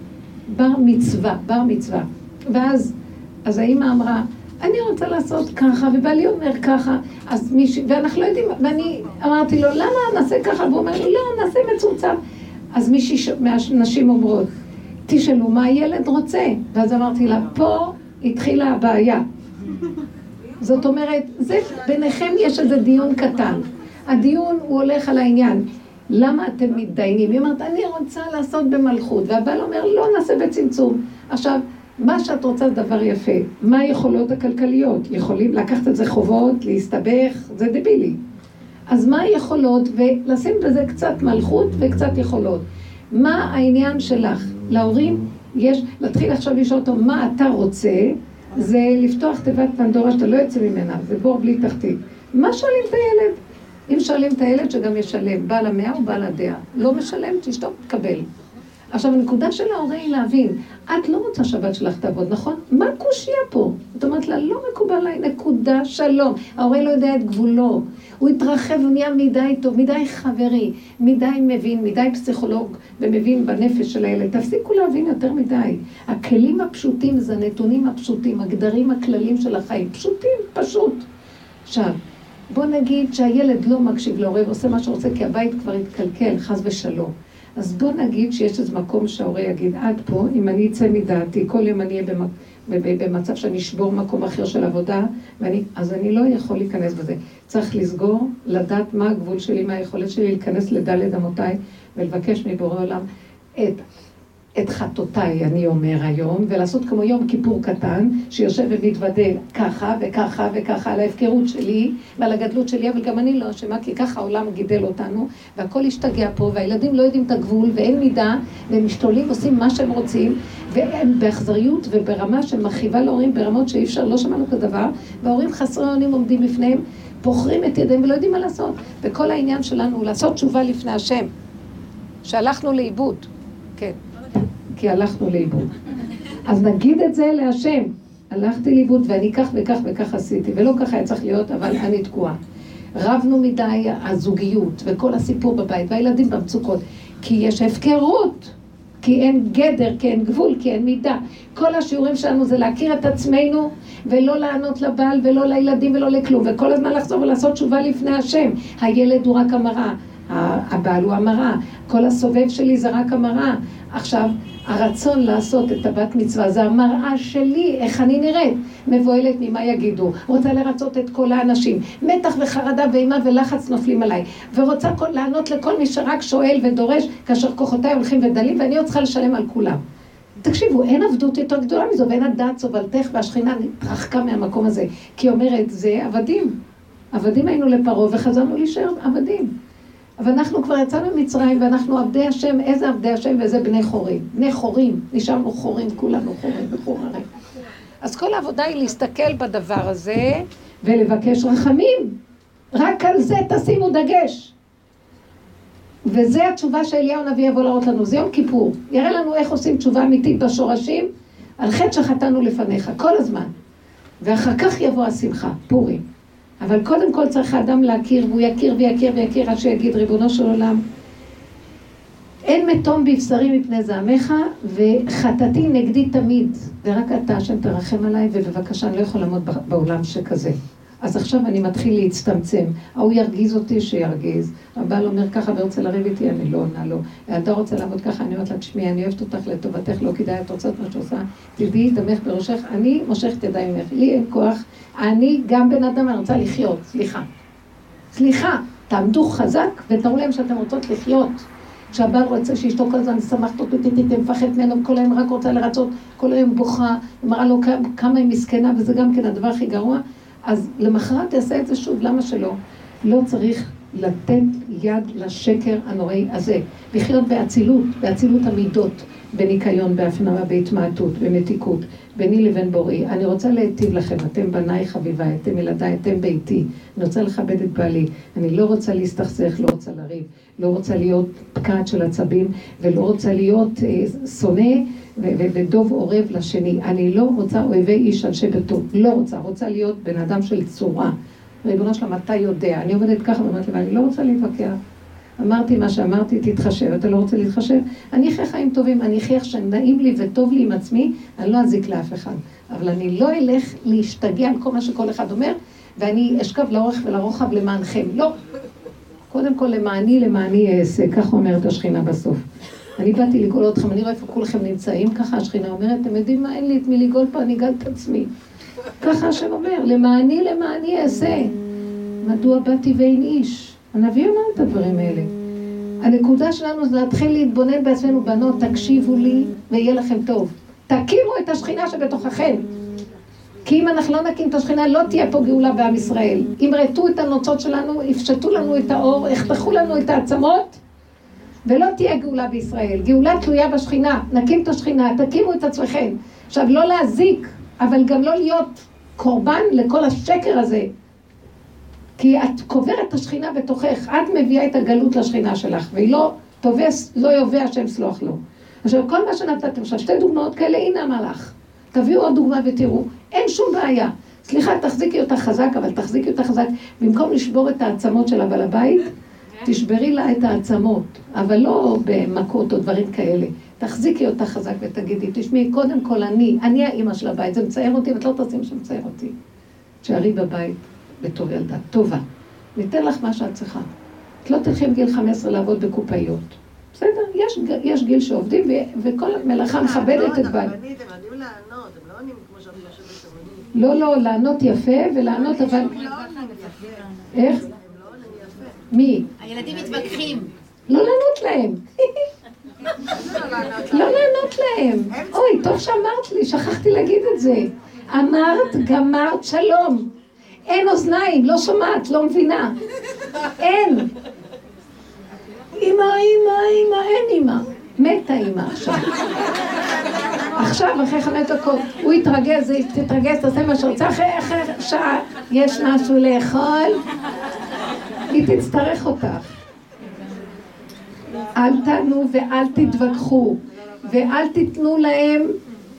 בר מצווה, בר מצווה. ואז, אז האימא אמרה, אני רוצה לעשות ככה, ובעלי אומר ככה, אז מישהי, ואנחנו לא יודעים, ואני אמרתי לו, למה נעשה ככה? והוא אומר לי, לא, נעשה מצומצם. אז מישהי מהנשים אומרות, תשאלו מה הילד רוצה. ואז אמרתי לה, פה התחילה הבעיה. זאת אומרת, זה, ביניכם יש איזה דיון קטן. הדיון הוא הולך על העניין. למה אתם מתדיינים? היא אומרת, אני רוצה לעשות במלכות, והבעל אומר, לא נעשה בצמצום. עכשיו, מה שאת רוצה זה דבר יפה. מה היכולות הכלכליות? יכולים לקחת את זה חובות, להסתבך, זה דבילי. אז מה היכולות, ולשים בזה קצת מלכות וקצת יכולות. מה העניין שלך? להורים יש, להתחיל עכשיו לשאול אותו מה אתה רוצה, זה לפתוח תיבת פנדורה שאתה לא יוצא ממנה, זה בור בלי תחתית. מה שואלים את הילד? אם שואלים את הילד שגם ישלם, בעל המאה או בעל הדעה. לא משלם, תשתוק, תקבל. עכשיו, הנקודה של ההורה היא להבין, את לא רוצה שהבת שלך תעבוד, נכון? מה הקושייה פה? את אומרת לה, לא מקובל עליי, נקודה, שלום. ההורה לא יודע את גבולו. הוא התרחב, הוא נהיה מדי טוב, מדי חברי, מדי מבין, מדי פסיכולוג, ומבין בנפש של הילד. תפסיקו להבין יותר מדי. הכלים הפשוטים זה הנתונים הפשוטים, הגדרים הכללים של החיים. פשוטים, פשוט. עכשיו, בוא נגיד שהילד לא מקשיב להורה ועושה מה שרוצה כי הבית כבר התקלקל, חס ושלום. אז בוא נגיד שיש איזה מקום שההורה יגיד, עד פה, אם אני אצא מדעתי, כל יום אני אהיה במצב שאני אשבור מקום אחר של עבודה, ואני, אז אני לא יכול להיכנס בזה. צריך לסגור, לדעת מה הגבול שלי, מה היכולת שלי להיכנס לדלת אמותיי ולבקש מבורא עולם את את חטאותיי, אני אומר היום, ולעשות כמו יום כיפור קטן, שיושב ומתוודה ככה וככה וככה על ההפקרות שלי ועל הגדלות שלי, אבל גם אני לא אשמה, כי ככה העולם גידל אותנו, והכל השתגע פה, והילדים לא יודעים את הגבול, ואין מידה, והם משתוללים, עושים מה שהם רוצים, והם באכזריות וברמה שמכאיבה להורים ברמות שאי אפשר, לא שמענו כזה דבר, וההורים חסרי אונים עומדים בפניהם, בוחרים את ידיהם ולא יודעים מה לעשות. וכל העניין שלנו הוא לעשות תשובה לפני השם, שהלכנו לאיבוד. כן. כי הלכנו לאיבוד. אז נגיד את זה להשם. הלכתי לאיבוד ואני כך וכך וכך עשיתי, ולא ככה היה צריך להיות, אבל אני תקועה. רבנו מדי הזוגיות וכל הסיפור בבית, והילדים במצוקות, כי יש הפקרות, כי אין גדר, כי אין גבול, כי אין מידה. כל השיעורים שלנו זה להכיר את עצמנו ולא לענות לבעל ולא לילדים ולא לכלום, וכל הזמן לחזור ולעשות תשובה לפני השם. הילד הוא רק המראה, הבעל הוא המראה, כל הסובב שלי זה רק המראה. עכשיו, הרצון לעשות את הבת מצווה זה המראה שלי, איך אני נראית. מבוהלת ממה יגידו, רוצה לרצות את כל האנשים. מתח וחרדה ואימה ולחץ נופלים עליי. ורוצה כל, לענות לכל מי שרק שואל ודורש, כאשר כוחותיי הולכים ודלים, ואני עוד צריכה לשלם על כולם. תקשיבו, אין עבדות יותר גדולה מזו, ואין הדעת סובלתך והשכינה התרחקה מהמקום הזה. כי היא אומרת, זה עבדים. עבדים היינו לפרעה וחזרנו להישאר עבדים. אבל אנחנו כבר יצאנו ממצרים ואנחנו עבדי השם, איזה עבדי השם ואיזה בני חורים. בני חורים, נשארנו חורים, כולנו חורים וחוררים. אז כל העבודה היא להסתכל בדבר הזה ולבקש רחמים. רק על זה תשימו דגש. וזה התשובה שאליהו הנביא יבוא להראות לנו, זה יום כיפור. יראה לנו איך עושים תשובה אמיתית בשורשים, על חטא שחטאנו לפניך, כל הזמן. ואחר כך יבוא השמחה, פורים. אבל קודם כל צריך האדם להכיר, והוא יכיר ויכיר ויכיר עד שיגיד, ריבונו של עולם, אין מתום בבשרי מפני זעמך, וחטאתי נגדי תמיד, ורק אתה, השם, תרחם עליי, ובבקשה, אני לא יכול לעמוד בעולם שכזה. אז עכשיו אני מתחיל להצטמצם. ההוא ירגיז אותי, שירגיז. הבעל אומר ככה ורוצה לריב איתי, אני לא עונה לו. אתה רוצה לעבוד ככה, אני אומרת לה, תשמעי, אני אוהבת אותך לטובתך, לא כדאי, את רוצה את מה שעושה, תדעי, דמך בראשך, אני מושכת ידיים ממך, לי אין כוח, אני גם בן אדם, אני רוצה לחיות, סליחה. סליחה, תעמדו חזק ותראו להם שאתם רוצות לחיות. כשהבעל רוצה שאשתו כל הזמן שמחת אותו, מפחד ממנו, כל היום רק רוצה לרצות, כל היום בוכה, מראה לו כמה היא מסכנה, וזה גם כן הדבר הכי גרוע. אז למחרת תעשה את זה שוב, למה שלא? לא צריך לתת יד לשקר הנוראי הזה. לחיות באצילות, באצילות המידות, בניקיון, בהפנמה, בהתמעטות, במתיקות, ביני לבין בוראי. אני רוצה להיטיב לכם, אתם בניי חביביי, אתם ילדיי, אתם ביתי. אני רוצה לכבד את בעלי. אני לא רוצה להסתכסך, לא רוצה לריב, לא רוצה להיות פקעת של עצבים, ולא רוצה להיות אה, שונא ודוב עורב לשני. אני לא רוצה אויבי איש אנשי ביתו. לא רוצה, רוצה להיות בן אדם של צורה. ריבונו שלמה, אתה יודע. אני עובדת ככה ואומרת לי, ואני לא רוצה להתווכח. אמרתי מה שאמרתי, תתחשב, אתה לא רוצה להתחשב? אני אחיה חיים טובים, אני אחיה איך שנעים לי וטוב לי עם עצמי, אני לא אזיק לאף אחד. אבל אני לא אלך להשתגע על כל מה שכל אחד אומר, ואני אשכב לאורך ולרוחב למענכם. לא. קודם כל למעני, למעני אעשה, כך אומרת השכינה בסוף. אני באתי לגאול אתכם, אני רואה איפה כולכם נמצאים, ככה השכינה אומרת, אתם יודעים מה, אין לי את מי לגאול פה, אני אגאל את עצמי. ככה השם אומר, למעני למעני אעשה. מדוע באתי ואין איש? הנביא אומר את הדברים האלה. הנקודה שלנו זה להתחיל להתבונן בעצמנו, בנות, תקשיבו לי ויהיה לכם טוב. תקימו את השכינה שבתוככם. כי אם אנחנו לא נקים את השכינה, לא תהיה פה גאולה בעם ישראל. ימרטו את הנוצות שלנו, יפשטו לנו את האור, יחתכו לנו את העצמות, ולא תהיה גאולה בישראל. גאולה תלויה בשכינה. נקים את השכינה, תקימו את עצמכם. עכשיו, לא להזיק, אבל גם לא להיות קורבן לכל השקר הזה. כי את קוברת את השכינה בתוכך, את מביאה את הגלות לשכינה שלך, והיא לא תובס, לא יובע השם סלוח לו. עכשיו, כל מה שנתתם עכשיו, שתי דוגמאות כאלה, הנה המלאך. תביאו עוד דוגמה ותראו, אין שום בעיה. סליחה, תחזיקי אותה חזק, אבל תחזיקי אותה חזק. במקום לשבור את העצמות של הבעל הבית, תשברי לה את העצמות, אבל לא במכות או דברים כאלה. תחזיקי אותה חזק ותגידי, תשמעי, קודם כל אני, אני האימא של הבית, זה מצער אותי, ואת לא תעשי מה שמצער אותי. תשארי בבית בתור ילדה, טובה. ניתן לך מה שאת צריכה. את לא תלכי בגיל 15 לעבוד בקופאיות. בסדר, יש, יש גיל שעובדים, וכל מלאכה מכבדת את בעל. הם יודעים לענות, הם לא עונים כמו שאת חושבת. לא, לא, לענות יפה ולענות, אבל... הם לא עונים יפה. איך? לא. מי? הילדים מתווכחים. לא לענות להם. לא לענות להם. אוי, טוב שאמרת לי, שכחתי להגיד את זה. אמרת, גמרת, שלום. אין אוזניים, לא שומעת, לא מבינה. אין. אמא, אמא, אמא, אין אמא. מתה אמא עכשיו. עכשיו, אחרי חמש דקות, הוא יתרגז, תתרגז, תעשה מה שרוצה, אחרי אחרי שעה, יש משהו לאכול, היא תצטרך אותך. אל תענו ואל תתווכחו, ואל תיתנו להם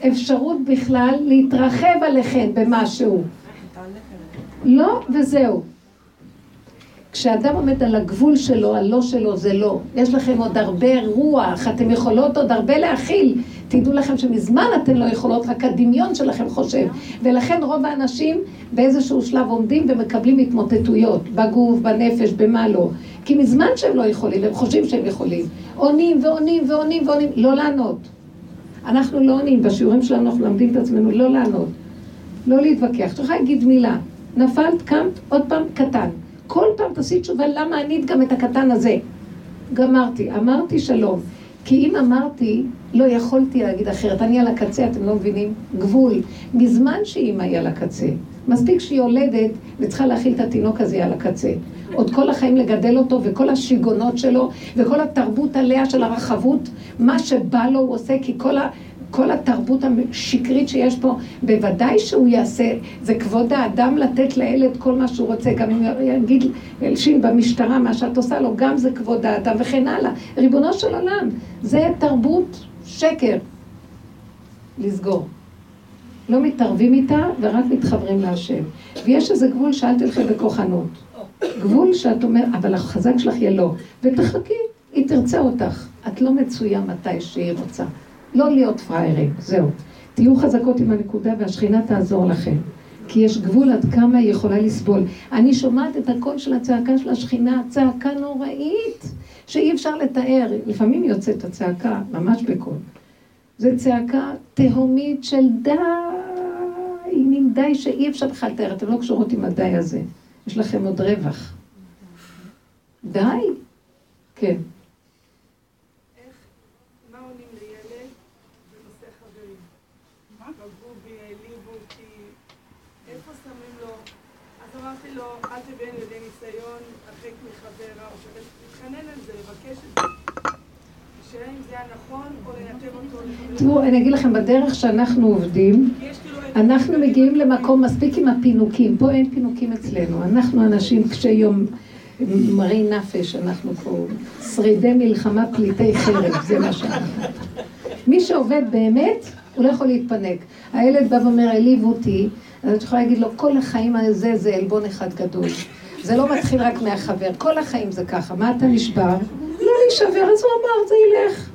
אפשרות בכלל להתרחב עליכם במשהו. לא, וזהו. כשאדם עומד על הגבול שלו, הלא שלו זה לא. יש לכם עוד הרבה רוח, אתם יכולות עוד הרבה להכיל. תדעו לכם שמזמן אתן לא יכולות, רק הדמיון שלכם חושב. ולכן רוב האנשים באיזשהו שלב עומדים ומקבלים התמוטטויות, בגוף, בנפש, במה לא. כי מזמן שהם לא יכולים, הם חושבים שהם יכולים. עונים ועונים ועונים ועונים, לא לענות. אנחנו לא עונים, בשיעורים שלנו אנחנו לומדים את עצמנו לא לענות. לא להתווכח. צריכה להגיד מילה. נפלת, קמת, עוד פעם, קטן. כל פעם תעשי תשובה למה ענית גם את הקטן הזה. גמרתי, אמרתי שלום. כי אם אמרתי, לא יכולתי להגיד אחרת. אני על הקצה, אתם לא מבינים? גבול. מזמן שאימא היא על הקצה. מספיק שהיא יולדת וצריכה להכיל את התינוק הזה על הקצה. עוד כל החיים לגדל אותו וכל השיגעונות שלו וכל התרבות עליה של הרחבות, מה שבא לו הוא עושה כי כל ה... כל התרבות השקרית שיש פה, בוודאי שהוא יעשה, זה כבוד האדם לתת לילד כל מה שהוא רוצה, גם אם יגיד אלשין במשטרה מה שאת עושה לו, גם זה כבוד האדם וכן הלאה. ריבונו של עולם, זה תרבות שקר. לסגור. לא מתערבים איתה ורק מתחברים להשם. ויש איזה גבול שאל תלכי בכוחנות. גבול שאת אומרת, אבל החזק שלך יהיה לא. ותחכי, היא תרצה אותך. את לא מצויה מתי שהיא רוצה. לא להיות פראיירים, זהו. תהיו חזקות עם הנקודה והשכינה תעזור לכם. כי יש גבול עד כמה היא יכולה לסבול. אני שומעת את הקול של הצעקה של השכינה, צעקה נוראית, שאי אפשר לתאר. לפעמים יוצאת הצעקה, ממש בקול. זו צעקה תהומית של די, מין די שאי אפשר בכלל לתאר. אתם לא קשורות עם הדי הזה. יש לכם עוד רווח. די? כן. מה עונים לילד בנושא חברים? פגעו בי, העליבו אותי, איפה שמים לו? אז אמרתי לו, אל תביא אני לידי ניסיון, הרחק מחברה, או להתחנן על זה, לבקש את זה. השאלה אם זה היה נכון, או לנתב אותו לחברים. תראו, אני אגיד לכם, בדרך שאנחנו עובדים, כאילו אנחנו מגיעים למקום מספיק עם הפינוקים. פה אין פינוקים אצלנו. אנחנו אנשים קשי יום, מרי נפש, אנחנו פה שרידי מלחמה, פליטי חרב, זה מה שאנחנו. מי שעובד באמת, הוא לא יכול להתפנק. הילד בא ואומר, העליב אותי, אז את יכולה להגיד לו, כל החיים הזה זה עלבון אחד גדול. זה לא מתחיל רק מהחבר, כל החיים זה ככה. מה אתה נשבר? לא להישבר, אז הוא אמר, זה ילך.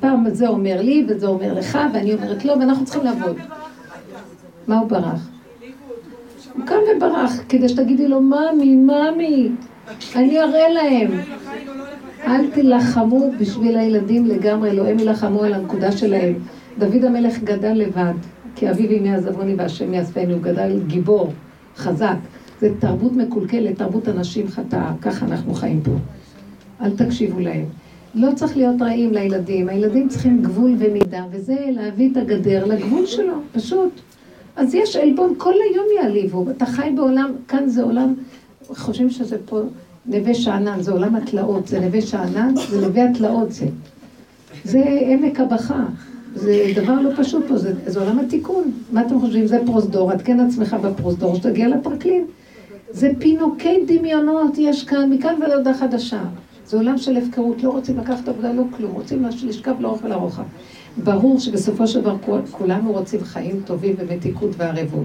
פעם זה אומר לי, וזה אומר לך, ואני אומרת לו, ואנחנו צריכים לעבוד. מה הוא ברח? הוא קם וברח, כדי שתגידי לו, ממי, ממי, אני אראה להם. לא. אל תילחמו בשביל הילדים לגמרי, אלוהים יילחמו על הנקודה שלהם. דוד המלך גדל לבד, כי אביו ימי עזבוני והשם יאספני, הוא גדל גיבור, חזק. זה תרבות מקולקלת, תרבות אנשים חטאה, ככה אנחנו חיים פה. אל תקשיבו להם. לא צריך להיות רעים לילדים, הילדים צריכים גבול ומידה, וזה להביא את הגדר לגבול שלו, פשוט. אז יש עלבון, כל היום יעליבו. אתה חי בעולם, כאן זה עולם, חושבים שזה פה נווה שאנן, זה עולם התלאות, זה נווה שאנן, זה נווה התלאות זה. זה עמק הבכה. זה דבר לא פשוט פה, זה, זה עולם התיקון. מה אתם חושבים? זה פרוזדור, עדכן עצמך בפרוזדור, שתגיע לפרקלין. זה פינוקי דמיונות יש כאן, מכאן ועד הודעה חדשה. זה עולם של הפקרות, לא רוצים לקחת עבודה, לא כלום, רוצים לשכב לאורך ולרוחב. ברור שבסופו של דבר כולנו רוצים חיים טובים ומתיקות וערבות.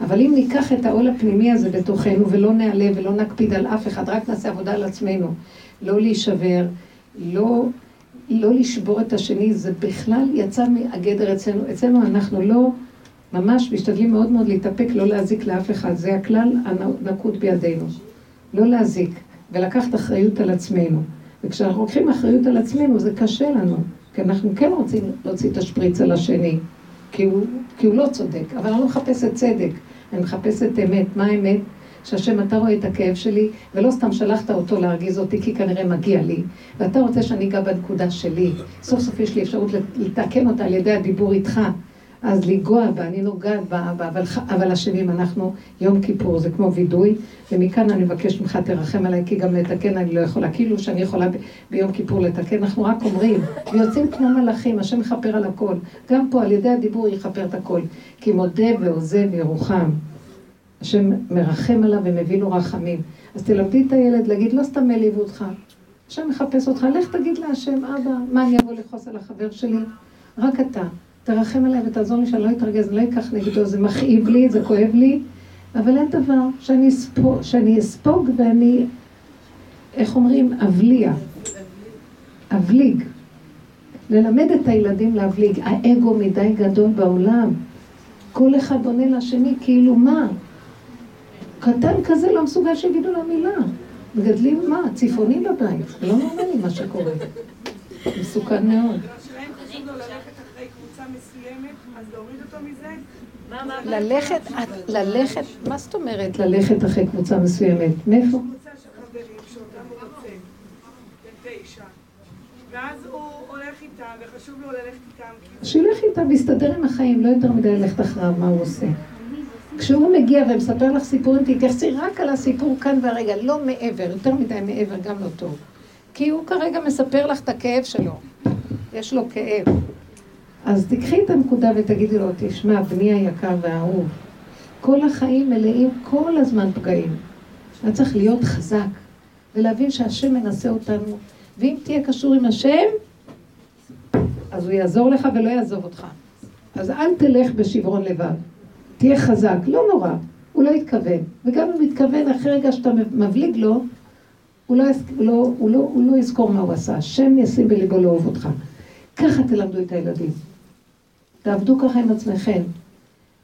אבל אם ניקח את העול הפנימי הזה בתוכנו ולא נעלה ולא נקפיד על אף אחד, רק נעשה עבודה על עצמנו, לא להישבר, לא, לא לשבור את השני, זה בכלל יצא מהגדר אצלנו. אצלנו אנחנו לא ממש משתדלים מאוד מאוד להתאפק, לא להזיק לאף אחד. זה הכלל הנקוט בידינו. לא להזיק, ולקחת אחריות על עצמנו. וכשאנחנו לוקחים אחריות על עצמנו, זה קשה לנו. כי אנחנו כן רוצים להוציא את השפריץ על השני, כי הוא, כי הוא לא צודק. אבל אני לא מחפשת צדק, אני מחפשת אמת. מה האמת? שהשם, אתה רואה את הכאב שלי, ולא סתם שלחת אותו להרגיז אותי, כי כנראה מגיע לי, ואתה רוצה שאני אגע בנקודה שלי. סוף סוף יש לי אפשרות לתקן אותה על ידי הדיבור איתך. אז לנגוע בה, אני נוגעת בה, אבל, אבל אשמים אנחנו, יום כיפור זה כמו וידוי, ומכאן אני מבקש ממך תרחם עליי, כי גם לתקן אני לא יכולה, כאילו שאני יכולה ב, ביום כיפור לתקן, אנחנו רק אומרים, ויוצאים כמו מלאכים, השם יכפר על הכל, גם פה על ידי הדיבור יכפר את הכל, כי מודה ועוזב ירוחם, השם מרחם עליו ומביא לו רחמים, אז תלמדי את הילד להגיד, לא סתם העליבו אותך, השם מחפש אותך, לך תגיד להשם, אבא, מה אני אבוא לכעוס על החבר שלי? רק אתה. תרחם עליי ותעזור לי שאני לא אתרגז, אני לא אקח נגדו, זה מכאיב לי, זה כואב לי, אבל אין דבר שאני אספוג, שאני אספוג ואני, איך אומרים, אבליע, אבליג. ללמד את הילדים להבליג. האגו מדי גדול בעולם. כל אחד עונה לשני, כאילו מה? קטן כזה לא מסוגל שיגידו לה מילה. מגדלים מה? צפעונים בבית. לא נורמלי מה שקורה. מסוכן מאוד. ללכת, ללכת, מה זאת אומרת ללכת אחרי קבוצה מסוימת? מאיפה? קבוצה של חברים שאותם הוא רוצה, בתשע. ואז הוא הולך איתם, וחשוב לו ללכת איתם. שילך איתם ויסתדר עם החיים, לא יותר מדי ללכת אחריו, מה הוא עושה. כשהוא מגיע ומספר לך סיפורים, תתייחסי רק על הסיפור כאן והרגע, לא מעבר, יותר מדי מעבר, גם לא טוב. כי הוא כרגע מספר לך את הכאב שלו. יש לו כאב. אז תקחי את הנקודה ותגידי לו, תשמע, בני היקר והאהוב, כל החיים מלאים כל הזמן פגעים. אתה צריך להיות חזק ולהבין שהשם מנסה אותנו, ואם תהיה קשור עם השם, אז הוא יעזור לך ולא יעזוב אותך. אז אל תלך בשברון לבד. תהיה חזק, לא נורא, הוא לא יתכוון. וגם אם הוא יתכוון, אחרי רגע שאתה מבליג לו, הוא לא, לא, הוא, לא, הוא לא יזכור מה הוא עשה. השם ישים בליבו לאהוב אותך. ככה תלמדו את הילדים. תעבדו ככה עם עצמכם.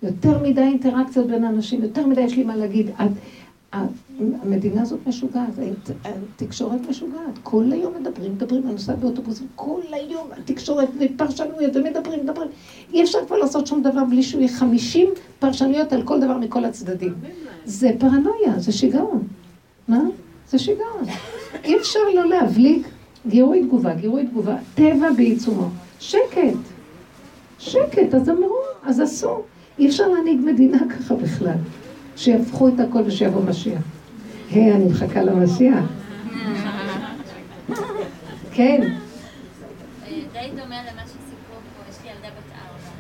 יותר מדי אינטראקציות בין אנשים, יותר מדי יש לי מה להגיד. את, המדינה הזאת משוגעת, התקשורת משוגעת. כל היום מדברים, מדברים, אני נוסעת באוטובוסים, כל היום התקשורת פרשנויות, ומדברים, מדברים. אי אפשר כבר לעשות שום דבר בלי שהוא יהיה חמישים פרשנויות על כל דבר מכל הצדדים. זה פרנויה, זה שיגעון. מה? זה שיגעון. אי אפשר לא להבליג גירוי תגובה, גירוי תגובה, טבע בעיצומו. שקט. שקט, אז אמרו, אז עשו. אי אפשר להנהיג מדינה ככה בכלל. שיהפכו את הכל ושיבוא משיח. היי, אני מחכה למשיח. כן. די דומה למה שסיפרו פה, יש לי ילדה בת ארבע.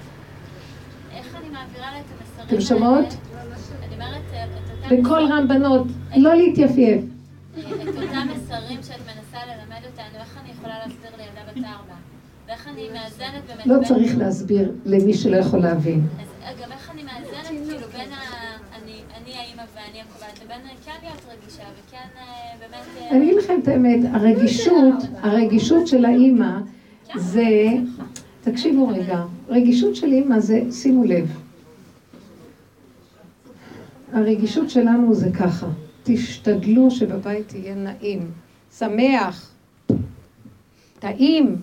איך אני מעבירה לה את המסרים אתם שומעות? אני אומרת, את אותם... בקול רם בנות, לא להתייפייף. את אותם מסרים שאת מנסה ללמד אותנו, איך אני יכולה להסביר לילדה בת ארבע? ואיך אני מאזנת באמת... לא צריך להסביר למי שלא יכול להבין. אז גם איך אני מאזנת כאילו בין ה... אני האימא ואני הקובעת, לבין כן להיות רגישה וכן באמת... אני אגיד לכם את האמת, הרגישות, הרגישות של האימא זה... תקשיבו רגע, רגישות של אימא זה, שימו לב, הרגישות שלנו זה ככה, תשתדלו שבבית תהיה נעים, שמח, טעים,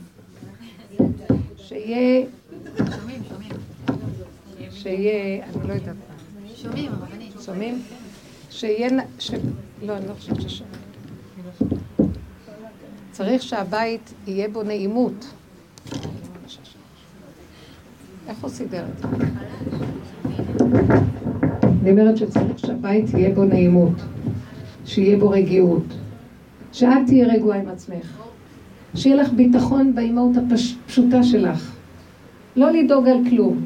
שיהיה, שיהיה, אני לא יודעת מה. שומעים, הרבנית. שומעים? שיהיה. לא, אני לא חושבת ששומעים. צריך שהבית יהיה בו נעימות. איך הוא סידר את זה? אני אומרת שצריך שהבית יהיה בו נעימות, שיהיה בו רגיעות, שאת תהיי רגועה עם עצמך, שיהיה לך ביטחון באימהות הפשוטה שלך, לא לדאוג על כלום,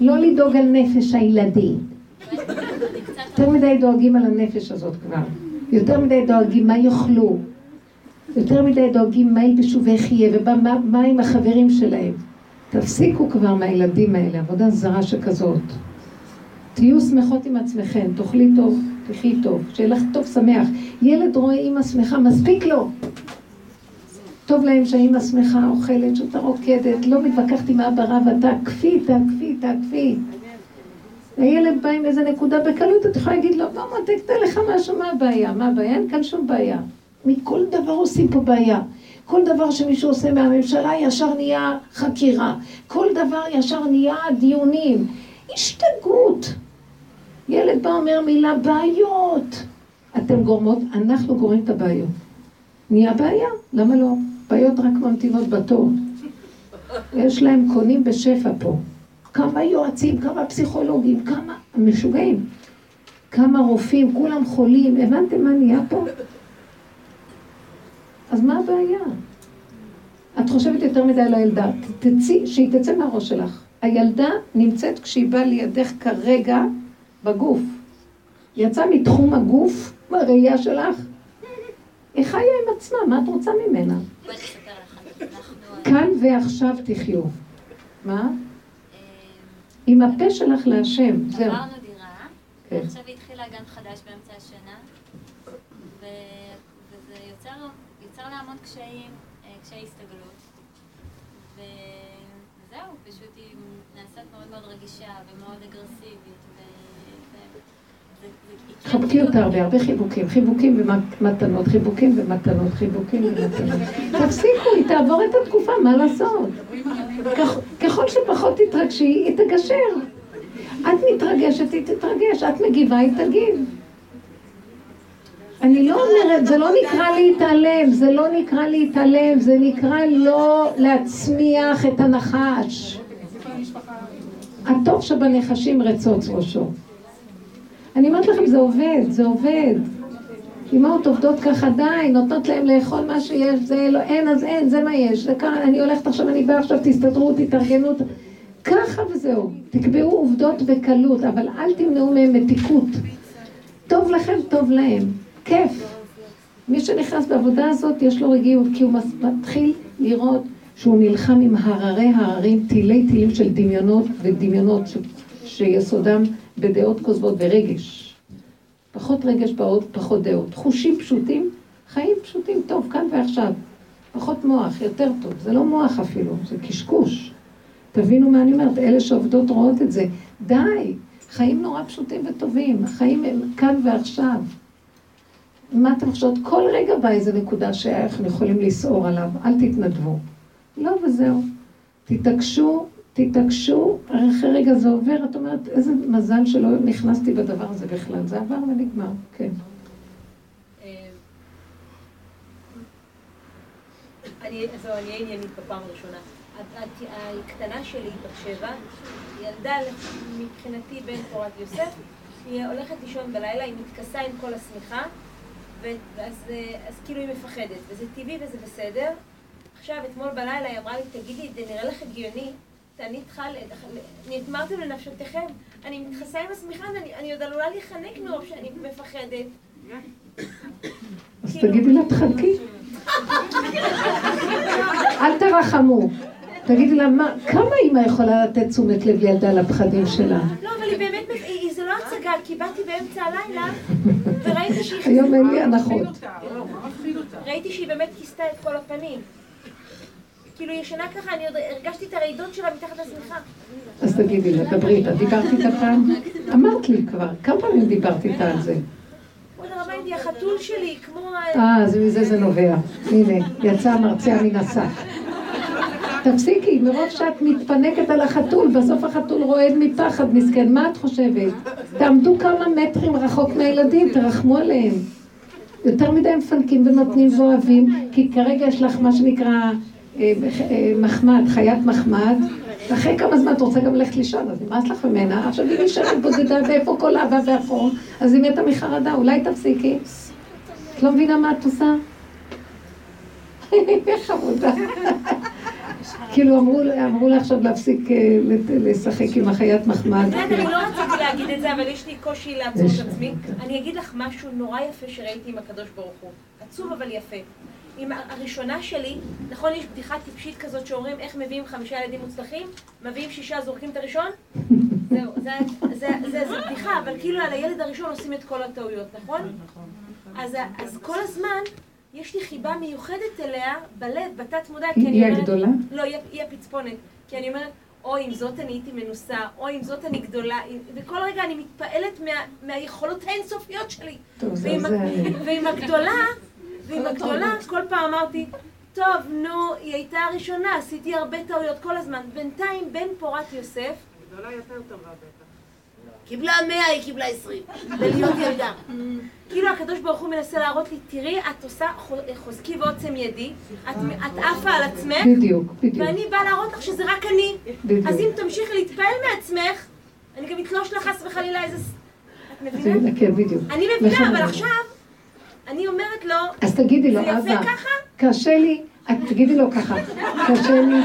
לא לדאוג על נפש הילדים. יותר מדי דואגים על הנפש הזאת כבר, יותר מדי דואגים מה יאכלו, יותר מדי דואגים מה ילבשו ואיך יהיה ומה עם החברים שלהם. תפסיקו כבר מהילדים האלה, עבודה זרה שכזאת. תהיו שמחות עם עצמכם, תאכלי טוב, תחי טוב, שיהיה לך טוב שמח. ילד רואה אימא שמחה, מספיק לו. טוב להם שהאימא שמחה, אוכלת, שאתה רוקדת, לא מתווכחת עם אבא רב, אתה תעקפי, תעקפי, תעקפי. הילד בא עם איזה נקודה בקלות, את יכולה להגיד לו, בוא מותק, תן לך משהו, מה הבעיה? מה הבעיה? אין כאן שום בעיה. מכל דבר עושים פה בעיה. כל דבר שמישהו עושה מהממשלה ישר נהיה חקירה. כל דבר ישר נהיה דיונים. השתגעות. ילד בא אומר מילה בעיות. אתם גורמות, אנחנו גורמים את הבעיות. נהיה בעיה, למה לא? בעיות רק ממתינות בתור. יש להם קונים בשפע פה. כמה יועצים, כמה פסיכולוגים, כמה משוגעים. כמה רופאים, כולם חולים. הבנתם מה נהיה פה? אז מה הבעיה? את חושבת יותר מדי על הילדה, תצאי, שהיא תצא מהראש שלך. הילדה נמצאת כשהיא באה לידך כרגע בגוף. יצאה מתחום הגוף, בראייה שלך. היא חיה עם עצמה, מה את רוצה ממנה? כאן ועכשיו תחיו. מה? אה, עם הפה שלך להשם, זהו. עברנו דירה, כן. ועכשיו התחילה גן חדש באמצע השנה, וזה יוצר, יוצר לה המון קשיים, אה, קשיי הסתגלות. וזהו, פשוט היא נעשית מאוד מאוד רגישה ומאוד אגרסיבית. ו- ו- זה- זה- היא כן חבקי אותה הרבה, הרבה חיבוקים, חיבוקים ומתנות, חיבוקים ומתנות, חיבוקים ומתנות. תפסיקו, היא תעבור את התקופה, מה לעשות? ככל- שפחות תתרגשי, היא תגשר. את מתרגשת, היא תתרגש, את מגיבה, היא תגיב. אני לא אומרת, זה לא נקרא להתעלם, זה לא נקרא להתעלם, זה נקרא לא להצמיח את הנחש. הטוב שבנחשים רצוץ ראשו. אני אומרת לכם, זה עובד, זה עובד. אמהות עובדות ככה, די, נותנות להם לאכול מה שיש, זה לא, אין אז אין, זה מה יש, זה ככה, אני הולכת עכשיו, אני באה עכשיו, תסתדרו, תתארגנו, ככה וזהו. תקבעו עובדות בקלות, אבל אל תמנעו מהם מתיקות. טוב לכם, טוב להם. כיף. מי שנכנס בעבודה הזאת, יש לו רגיעות, כי הוא מתחיל לראות שהוא נלחם עם הררי הררים, תילי תילים של דמיונות ודמיונות ש... שיסודם בדעות כוזבות ורגש. פחות רגש באות, פחות דעות. חושים פשוטים, חיים פשוטים, טוב, כאן ועכשיו. פחות מוח, יותר טוב. זה לא מוח אפילו, זה קשקוש. תבינו מה אני אומרת, אלה שעובדות רואות את זה. די, חיים נורא פשוטים וטובים. החיים הם כאן ועכשיו. מה אתם חושבות? כל רגע בא איזה נקודה שאנחנו יכולים לסעור עליו, אל תתנדבו. לא, וזהו. תתעקשו, תתעקשו, אחרי רגע זה עובר, את אומרת, איזה מזל שלא נכנסתי בדבר הזה בכלל. זה עבר ונגמר, כן. אה, אני, אהיה עניינית בפעם הראשונה. הקטנה שלי, בת שבע, ילדה מבחינתי בן תורת יוסף, היא הולכת לישון בלילה, היא מתכסה עם כל השמיכה, ואז אה, אז כאילו היא מפחדת, וזה טבעי וזה בסדר. עכשיו, אתמול בלילה היא אמרה לי, תגידי, זה נראה לך הגיוני? אני צריכה, נאמרתם לנפשותיכם, אני מתכסה עם השמיכה, אני, אני עוד עלולה להיחנק מרוב שאני מפחדת. אז תגידי לה, תחלקי. אל תרחמו. תגידי לה, מה, כמה אימא יכולה לתת תשומת לב לילדה לפחדים שלה? לא, אבל היא באמת, זה לא הצגה, כי באתי באמצע הלילה, וראיתי שהיא... היום אין לי הנחות. ראיתי שהיא באמת כיסתה את כל הפנים. כאילו, ישנה ככה, אני עוד הרגשתי את הרעידות שלה מתחת לשמיכה. אז תגידי לה, דברי איתה. דיברת איתה פעם? אמרת לי כבר, כמה פעמים דיברת איתה על זה? כבוד הרבנתי, החתול שלי, כמו... אה, אז מזה זה נובע. הנה, יצא המרצע מן השק. תפסיקי, מרוב שאת מתפנקת על החתול, בסוף החתול רועד מפחד, מסכן. מה את חושבת? תעמדו כמה מטרים רחוק מהילדים, תרחמו עליהם. יותר מדי מפנקים ונותנים ואוהבים, כי כרגע יש לך מה שנקרא מחמד, חיית מחמד, ואחרי כמה זמן את רוצה גם ללכת לישון, אז נמאס לך ממנה, עכשיו היא נשארת בודדה, ואיפה כל אבא והפור? אז היא מתה מחרדה, אולי תפסיקי. את לא מבינה מה את עושה? חמודה. כאילו אמרו, אמרו לה עכשיו להפסיק אה, לשחק עם החיית מחמד. אני לא רציתי להגיד את זה, אבל יש לי קושי לעצור את עצמי. אני אגיד לך משהו נורא יפה שראיתי עם הקדוש ברוך הוא. עצוב אבל יפה. עם הראשונה שלי, נכון יש בדיחה טיפשית כזאת שאומרים איך מביאים חמישה ילדים מוצלחים? מביאים שישה, זורקים את הראשון? זהו, זה, זה, זה, זה בדיחה, אבל כאילו על הילד הראשון עושים את כל הטעויות, נכון? אז, אז כל הזמן יש לי חיבה מיוחדת אליה בלב, בתת מודע, כי אני אומרת... היא הגדולה? לא, היא הפצפונת. כי אני אומרת, אוי, עם זאת אני הייתי מנוסה, אוי, עם זאת אני גדולה, וכל רגע אני מתפעלת מה, מהיכולות האינסופיות שלי. טוב, ועם. ועם הגדולה, ועם הגדולה, כל פעם אמרתי, טוב, נו, היא הייתה הראשונה, עשיתי הרבה טעויות כל הזמן. בינתיים, בן פורת יוסף... גדולה יותר טובה בטח. קיבלה מאה, היא קיבלה עשרים. בלהיות ילדה. כאילו הקדוש ברוך הוא מנסה להראות לי, תראי, את עושה חוזקי ועוצם ידי, את את עפה על עצמך, בדיוק, בדיוק. ואני באה להראות לך שזה רק אני. בדיוק. אז אם תמשיכי להתפעל מעצמך, אני גם אתלוש לך חס וחלילה איזה... את זה מבינה? כן, בדיוק. אני מבינה, לכן אבל אני- עכשיו, אני אומרת לו, אז תגידי לו, זה יפה אבא, ככה? קשה לי, את תגידי לו ככה, קשה לי,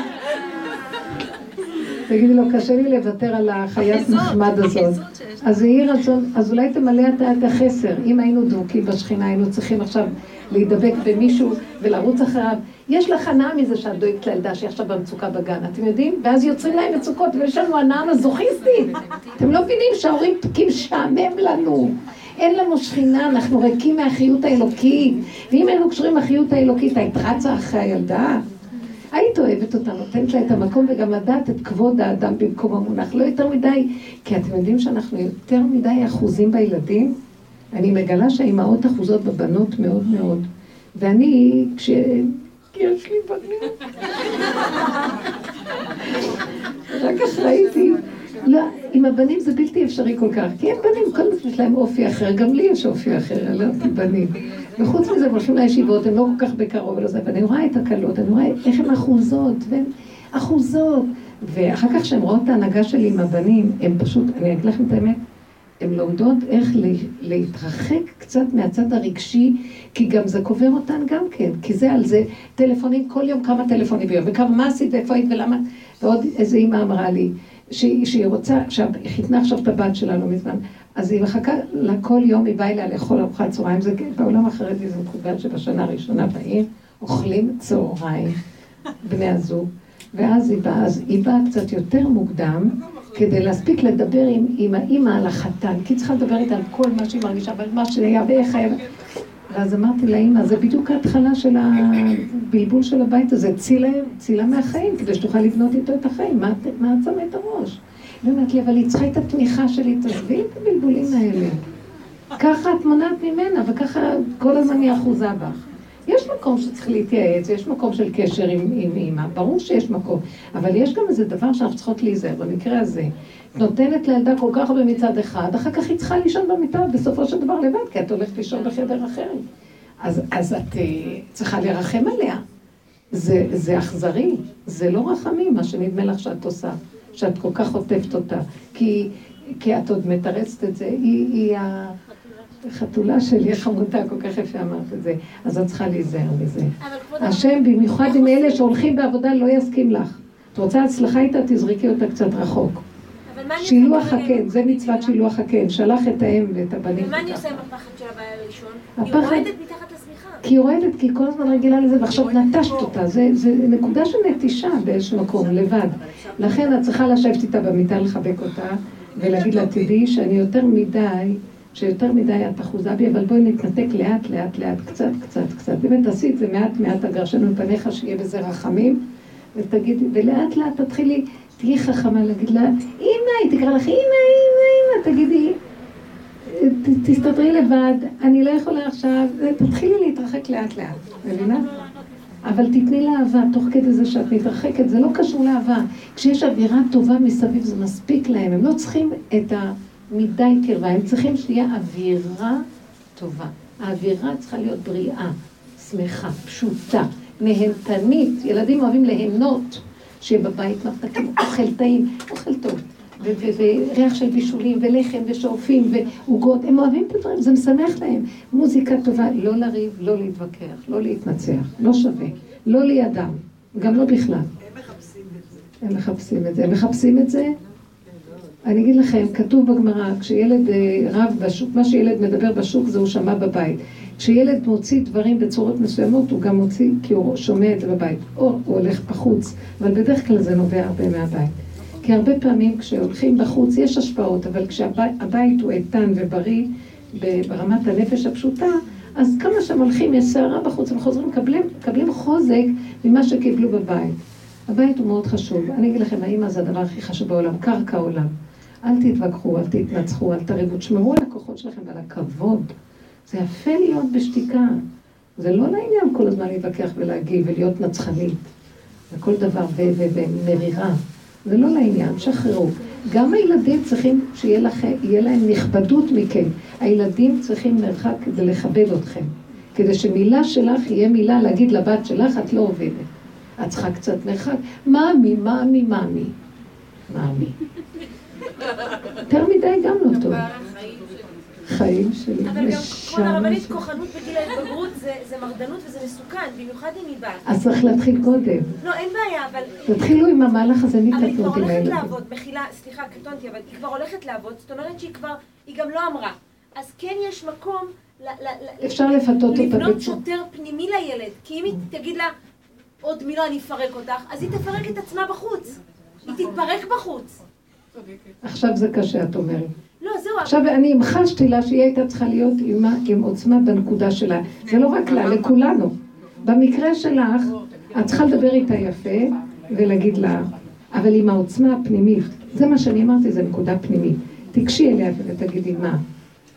תגידי לו, קשה לי לוותר על החיית מחמד הזאת. אז יהי רצון, אז אולי תמלא אתה את החסר. אם היינו דבוקים בשכינה, היינו צריכים עכשיו להידבק במישהו ולרוץ אחריו. יש לך הנאה מזה שאת דואגת לילדה שהיא עכשיו במצוקה בגן, אתם יודעים? ואז יוצרים להם מצוקות, ויש לנו הנאה מזוכיסטית. אתם לא מבינים שההורים פתקים משעמם לנו. אין לנו שכינה, אנחנו ריקים מהחיות האלוקית. ואם היינו קשורים מהחיות האלוקית, היית רצה אחרי הילדה? היית אוהבת אותה, נותנת לה את המקום וגם לדעת את כבוד האדם במקום המונח. לא יותר מדי, כי אתם יודעים שאנחנו יותר מדי אחוזים בילדים. אני מגלה שהאימהות אחוזות בבנות מאוד מאוד. ואני, כש... כי יש לי בנים. אחר כך ראיתי, לא, עם הבנים זה בלתי אפשרי כל כך, כי הם בנים, כל הזמן יש להם אופי אחר, גם לי יש אופי אחר, אני לא יודעת בנים. וחוץ מזה, הם הולכים לישיבות, הם לא כל כך בקרוב ולזה, ואני רואה את הקלות, אני רואה איך הן אחוזות, והן אחוזות. ואחר כך כשהן רואות את ההנהגה שלי עם הבנים, הן פשוט, אני אגיד לכם את האמת, הן לומדות איך לה- להתרחק קצת מהצד הרגשי, כי גם זה קובר אותן גם כן, כי זה על זה, טלפונים, כל יום כמה טלפונים ביום, וכמה, מה עשית, ואיפה היית, ולמה, ועוד איזה אימא אמרה לי, שהיא, שהיא רוצה, עכשיו, היא חיתנה עכשיו את הבת שלה לא מזמן, אז היא מחכה לה כל יום, היא באה אליה לאכול ארוחת צהריים, זה בעולם החרדי זה מקובל שבשנה הראשונה בעיר, אוכלים צהריים, בני הזוג, ואז היא באה, אז היא באה קצת יותר מוקדם, כדי להספיק לדבר עם, עם האימא על החתן, כי היא צריכה לדבר איתה על כל מה שהיא מרגישה, ועל מה שהיה ואיך היה. ואז אמרתי לאימא, זה בדיוק ההתחלה של הבלבול של הבית הזה, צילה, צילה מהחיים, כדי שתוכל לבנות איתו את החיים, מה, מה את שמה את הראש? היא אומרת לי, אבל היא צריכה את התמיכה שלי, תעזבי את הבלבולים האלה. ככה את מונעת ממנה, וככה כל הזמן היא אחוזה בך. יש מקום שצריך להתייעץ, יש מקום של קשר עם, עם אימא, ברור שיש מקום, אבל יש גם איזה דבר שאנחנו צריכות להיזהר, במקרה הזה. נותנת לילדה כל כך הרבה מצד אחד, אחר כך היא צריכה לישון במיטה בסופו של דבר לבד, כי את הולכת לישון בחדר אחר. אז, אז את uh, צריכה לרחם עליה. זה, זה אכזרי, זה לא רחמים, מה שנדמה לך שאת עושה, שאת כל כך עוטפת אותה. כי, כי את עוד מתרצת את זה, היא, היא החתולה שלי, החמודה, כל כך יפה אמרת את זה. אז את צריכה להיזהר מזה. השם, במיוחד עם אלה שהולכים בעבודה, לא יסכים לך. את רוצה הצלחה איתה, תזרקי אותה קצת רחוק. שילוח? הקן, זה מצוות שילוח הקן, שלח את האם ואת הבנים ומה אני. עושה עם הפחד של הבעיה הראשון? היא רועדת מתחת לשמיכה. כי היא רועדת, כי היא כל הזמן רגילה לזה, ועכשיו נטשת אותה. זה, נקודה של נטישה באיזשהו מקום, לבד. לכן את צריכה לשבת איתה במיטה, לחבק אותה, ולהגיד לה, תדעי שאני יותר מדי, שיותר מדי את אחוזה בי, אבל בואי נתנתק לאט, לאט, לאט, קצת, קצת, קצת. באמת תעשי את זה מעט, מעט אגרשנו מפניך, שיהיה בזה רחמים, ותגידי, ולאט לאט תתחילי, תהיי חכמה להגיד לה, אמא, היא תקרא לך, אמא, אמא, אמא, תגידי, תסתדרי לבד, אני לא יכולה עכשיו, תתחילי להתרחק לאט לאט, מבינה? אבל תתני לה אהבה, תוך כדי זה שאת מתרחקת, זה לא קשור לאהבה. כשיש אווירה טובה מסביב זה מספיק להם, הם לא צריכים את המדי קרבה, הם צריכים שתהיה אווירה טובה. האווירה צריכה להיות בריאה, שמחה, פשוטה, נהנתנית. ילדים אוהבים ליהנות. שיהיה בבית מרתקים, אוכל טעים, אוכל טוב. וריח של בישולים, ולחם, ושורפים, ועוגות, הם אוהבים את הדברים, זה משמח להם. מוזיקה טובה, לא לריב, לא להתווכח, לא להתנצח, לא שווה, לא לידם, גם לא בכלל. הם מחפשים את זה. הם מחפשים את זה. הם מחפשים את זה? אני אגיד לכם, כתוב בגמרא, כשילד אה, רב בשוק, מה שילד מדבר בשוק זה הוא שמע בבית. כשילד מוציא דברים בצורות מסוימות, הוא גם מוציא כי הוא שומע את זה בבית. או הוא הולך בחוץ, אבל בדרך כלל זה נובע הרבה מהבית. כי הרבה פעמים כשהולכים בחוץ יש השפעות, אבל כשהבית הוא איתן ובריא ברמת הנפש הפשוטה, אז כמה שהם הולכים, יש סערה בחוץ, הם חוזרים, מקבלים, מקבלים חוזק ממה שקיבלו בבית. הבית הוא מאוד חשוב. אני אגיד לכם, האמא זה הדבר הכי חשוב בעולם, קרקע עולם. אל תתווכחו, אל תתנצחו, אל תריבו, תשמרו על הכוחות שלכם ועל הכבוד. זה יפה להיות בשתיקה. זה לא לעניין כל הזמן להתווכח ולהגיב ולהיות נצחנית. וכל דבר ו- ו- ומרירה. זה לא לעניין, שחררו. גם הילדים צריכים שיהיה לכם, להם נכבדות מכם. הילדים צריכים מרחק כדי לכבד אתכם. כדי שמילה שלך יהיה מילה להגיד לבת שלך, את לא עובדת. את צריכה קצת מרחק. מאמי, מאמי, מאמי. מאמי. יותר מדי גם לא טוב. חיים שלי, אבל גם, נשמה הרבנית. כוחנות בגיל ההתבגרות זה זה מרדנות וזה מסוכן, במיוחד אם היא בת. אז צריך להתחיל קודם. לא, אין בעיה, אבל... תתחילו עם המהלך הזה, מי אבל היא כבר הולכת. לעבוד, מחילה, סליחה, קטונתי, אבל היא כבר הולכת לעבוד, זאת אומרת שהיא כבר, היא גם לא אמרה. אז כן יש מקום אפשר לפתות אותה לבנות. שוטר פנימי לילד, כי אם היא תגיד לה, עוד מילה אני אפרק אותך, אז היא תפרק את עצמה בחוץ. היא תתפרק בחוץ. עכשיו זה קשה, את אומרת. לא, זהו, עכשיו אני המחשתי לה שהיא הייתה צריכה להיות עם, ה- עם עוצמה בנקודה שלה. זה לא רק לה, לכולנו. במקרה שלך, את צריכה לדבר איתה יפה ולהגיד לה, אבל עם העוצמה הפנימית. זה מה שאני אמרתי, זה נקודה פנימית. תיגשי אליה ותגידי, מה?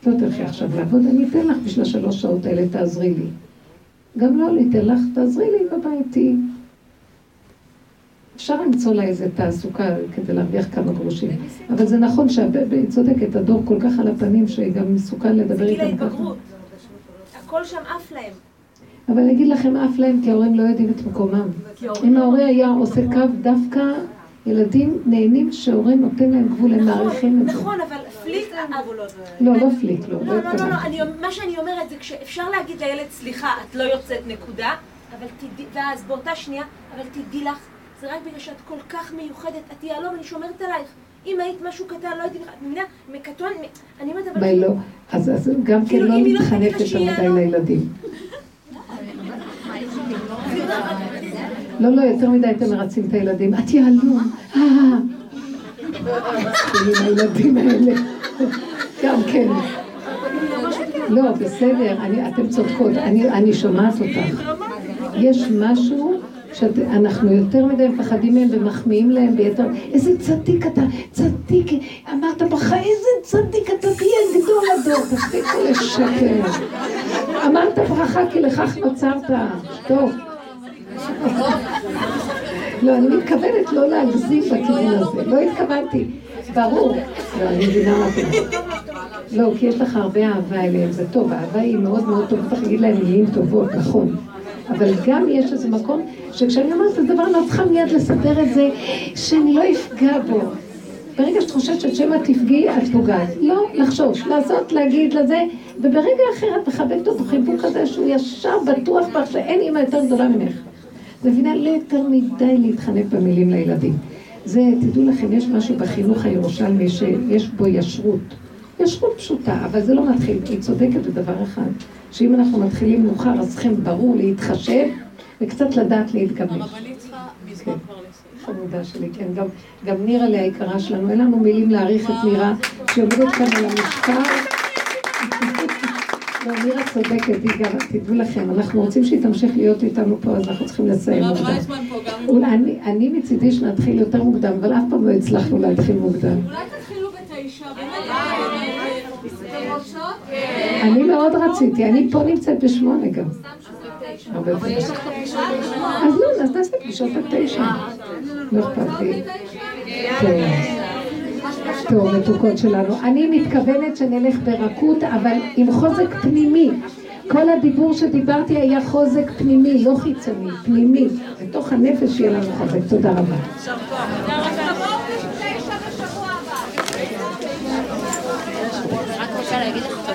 לא תלכי עכשיו לעבוד, אני אתן לך בשביל השלוש שעות האלה, תעזרי לי. גם לא, אני אתן לך, תעזרי לי בבית, תהיי. אפשר למצוא לה איזה תעסוקה כדי להרוויח כמה גרושים. אבל זה נכון שהיא צודקת, הדור כל כך על הפנים שגם מסוכן לדבר זה גיל איתם ככה. ההתבגרות. הכל שם עף להם. אבל אני אגיד לכם, אף להם, כי ההורים לא יודעים את מקומם. אם ההורה היה עושה קו, דווקא ילדים נהנים שההורה נותן להם גבול, הם מעריכים את זה. נכון, אבל פליק... לא, לא פליק, לא, לא, לא לא, לא, לא, מה שאני אומרת זה כשאפשר להגיד לילד, סליחה, את לא יוצאת נקודה, אבל תדעי, ואז באותה שנייה, אבל תדעי לך, זה רק בגלל שאת כל כך מיוחדת, את יהלום, אני שומרת עלייך. אם היית משהו קטן, לא הייתי בכלל, את מבינה? מקטון, אני אומרת, אבל... מה לא? אז גם כן כאילו, לא לא שהיא מדי לא- לילדים. לא, לא, יותר מדי אתם מרצים את הילדים. את יהלום. אה. הילדים האלה. גם כן. לא, בסדר, אני- אתם צודקות, אני אני שומעת אותך. יש משהו שאנחנו יותר מדי מפחדים מהם ומחמיאים להם ביתר... איזה צדיק אתה, צדיק, אמרת ברכה, איזה צדיק אתה תהיה גדול הדור, תפסיקו לשקר. אמרת ברכה כי לכך נוצרת. טוב. לא, אני מתכוונת לא להגזים בכיוון הזה, לא התכוונתי. ברור. לא, אני מבינה מה. לא, כי יש לך הרבה אהבה אליהם, זה טוב, האהבה היא מאוד מאוד טובה, צריך להגיד להם מילים טובות, נכון. אבל גם יש איזה מקום שכשאני אומרת את הדבר, אני לא צריכה מיד לסדר את זה, שאני לא אפגע בו. ברגע שאת חושבת שאת שמא תפגעי, את פוגעת. לא, לחשוב, לעשות, להגיד לזה, וברגע אחר את מכבדת אותו חיבוק כזה שהוא ישר בטוח בך שאין אימא יותר גדולה ממך. מבינה? לא יותר מדי להתחנף במילים לילדים. זה, תדעו לכם, יש משהו בחינוך הירושלמי שיש בו ישרות. ישרות פשוטה, אבל זה לא מתחיל. היא צודקת בדבר אחד, שאם אנחנו מתחילים מאוחר, אז צריכים ברור להתחשב וקצת לדעת להתגמש. הרבנית צריכה מזמן כבר לסיים. חמודה שלי, כן. גם, גם נירה היקרה שלנו, אין לנו מילים להעריך את נירה, שעומדת כאן על המשקל. לא, נירה צודקת, היא גם, תדעו לכם, אנחנו רוצים שהיא תמשיך להיות איתנו פה, אז אנחנו צריכים לסיים עם... אולי אני מצידי שנתחיל יותר מוקדם, אבל אף פעם לא הצלחנו להתחיל מוקדם. אולי תתחילו בתשע, באמת. אני מאוד רציתי, אני פה נמצאת בשמונה גם. הרבה פעמים. אז לא, אז נעשה פגישות עד תשע. לא אכפת לי. טוב, מתוקות שלנו. אני מתכוונת שנלך ברכות, אבל עם חוזק פנימי. כל הדיבור שדיברתי היה חוזק פנימי, לא חיצוני, פנימי. בתוך הנפש יהיה לנו חוזק. תודה רבה.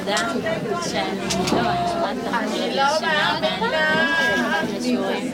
תודה שאני לא, אני לא שומעת את החיים שנה ואין לי שיעורים.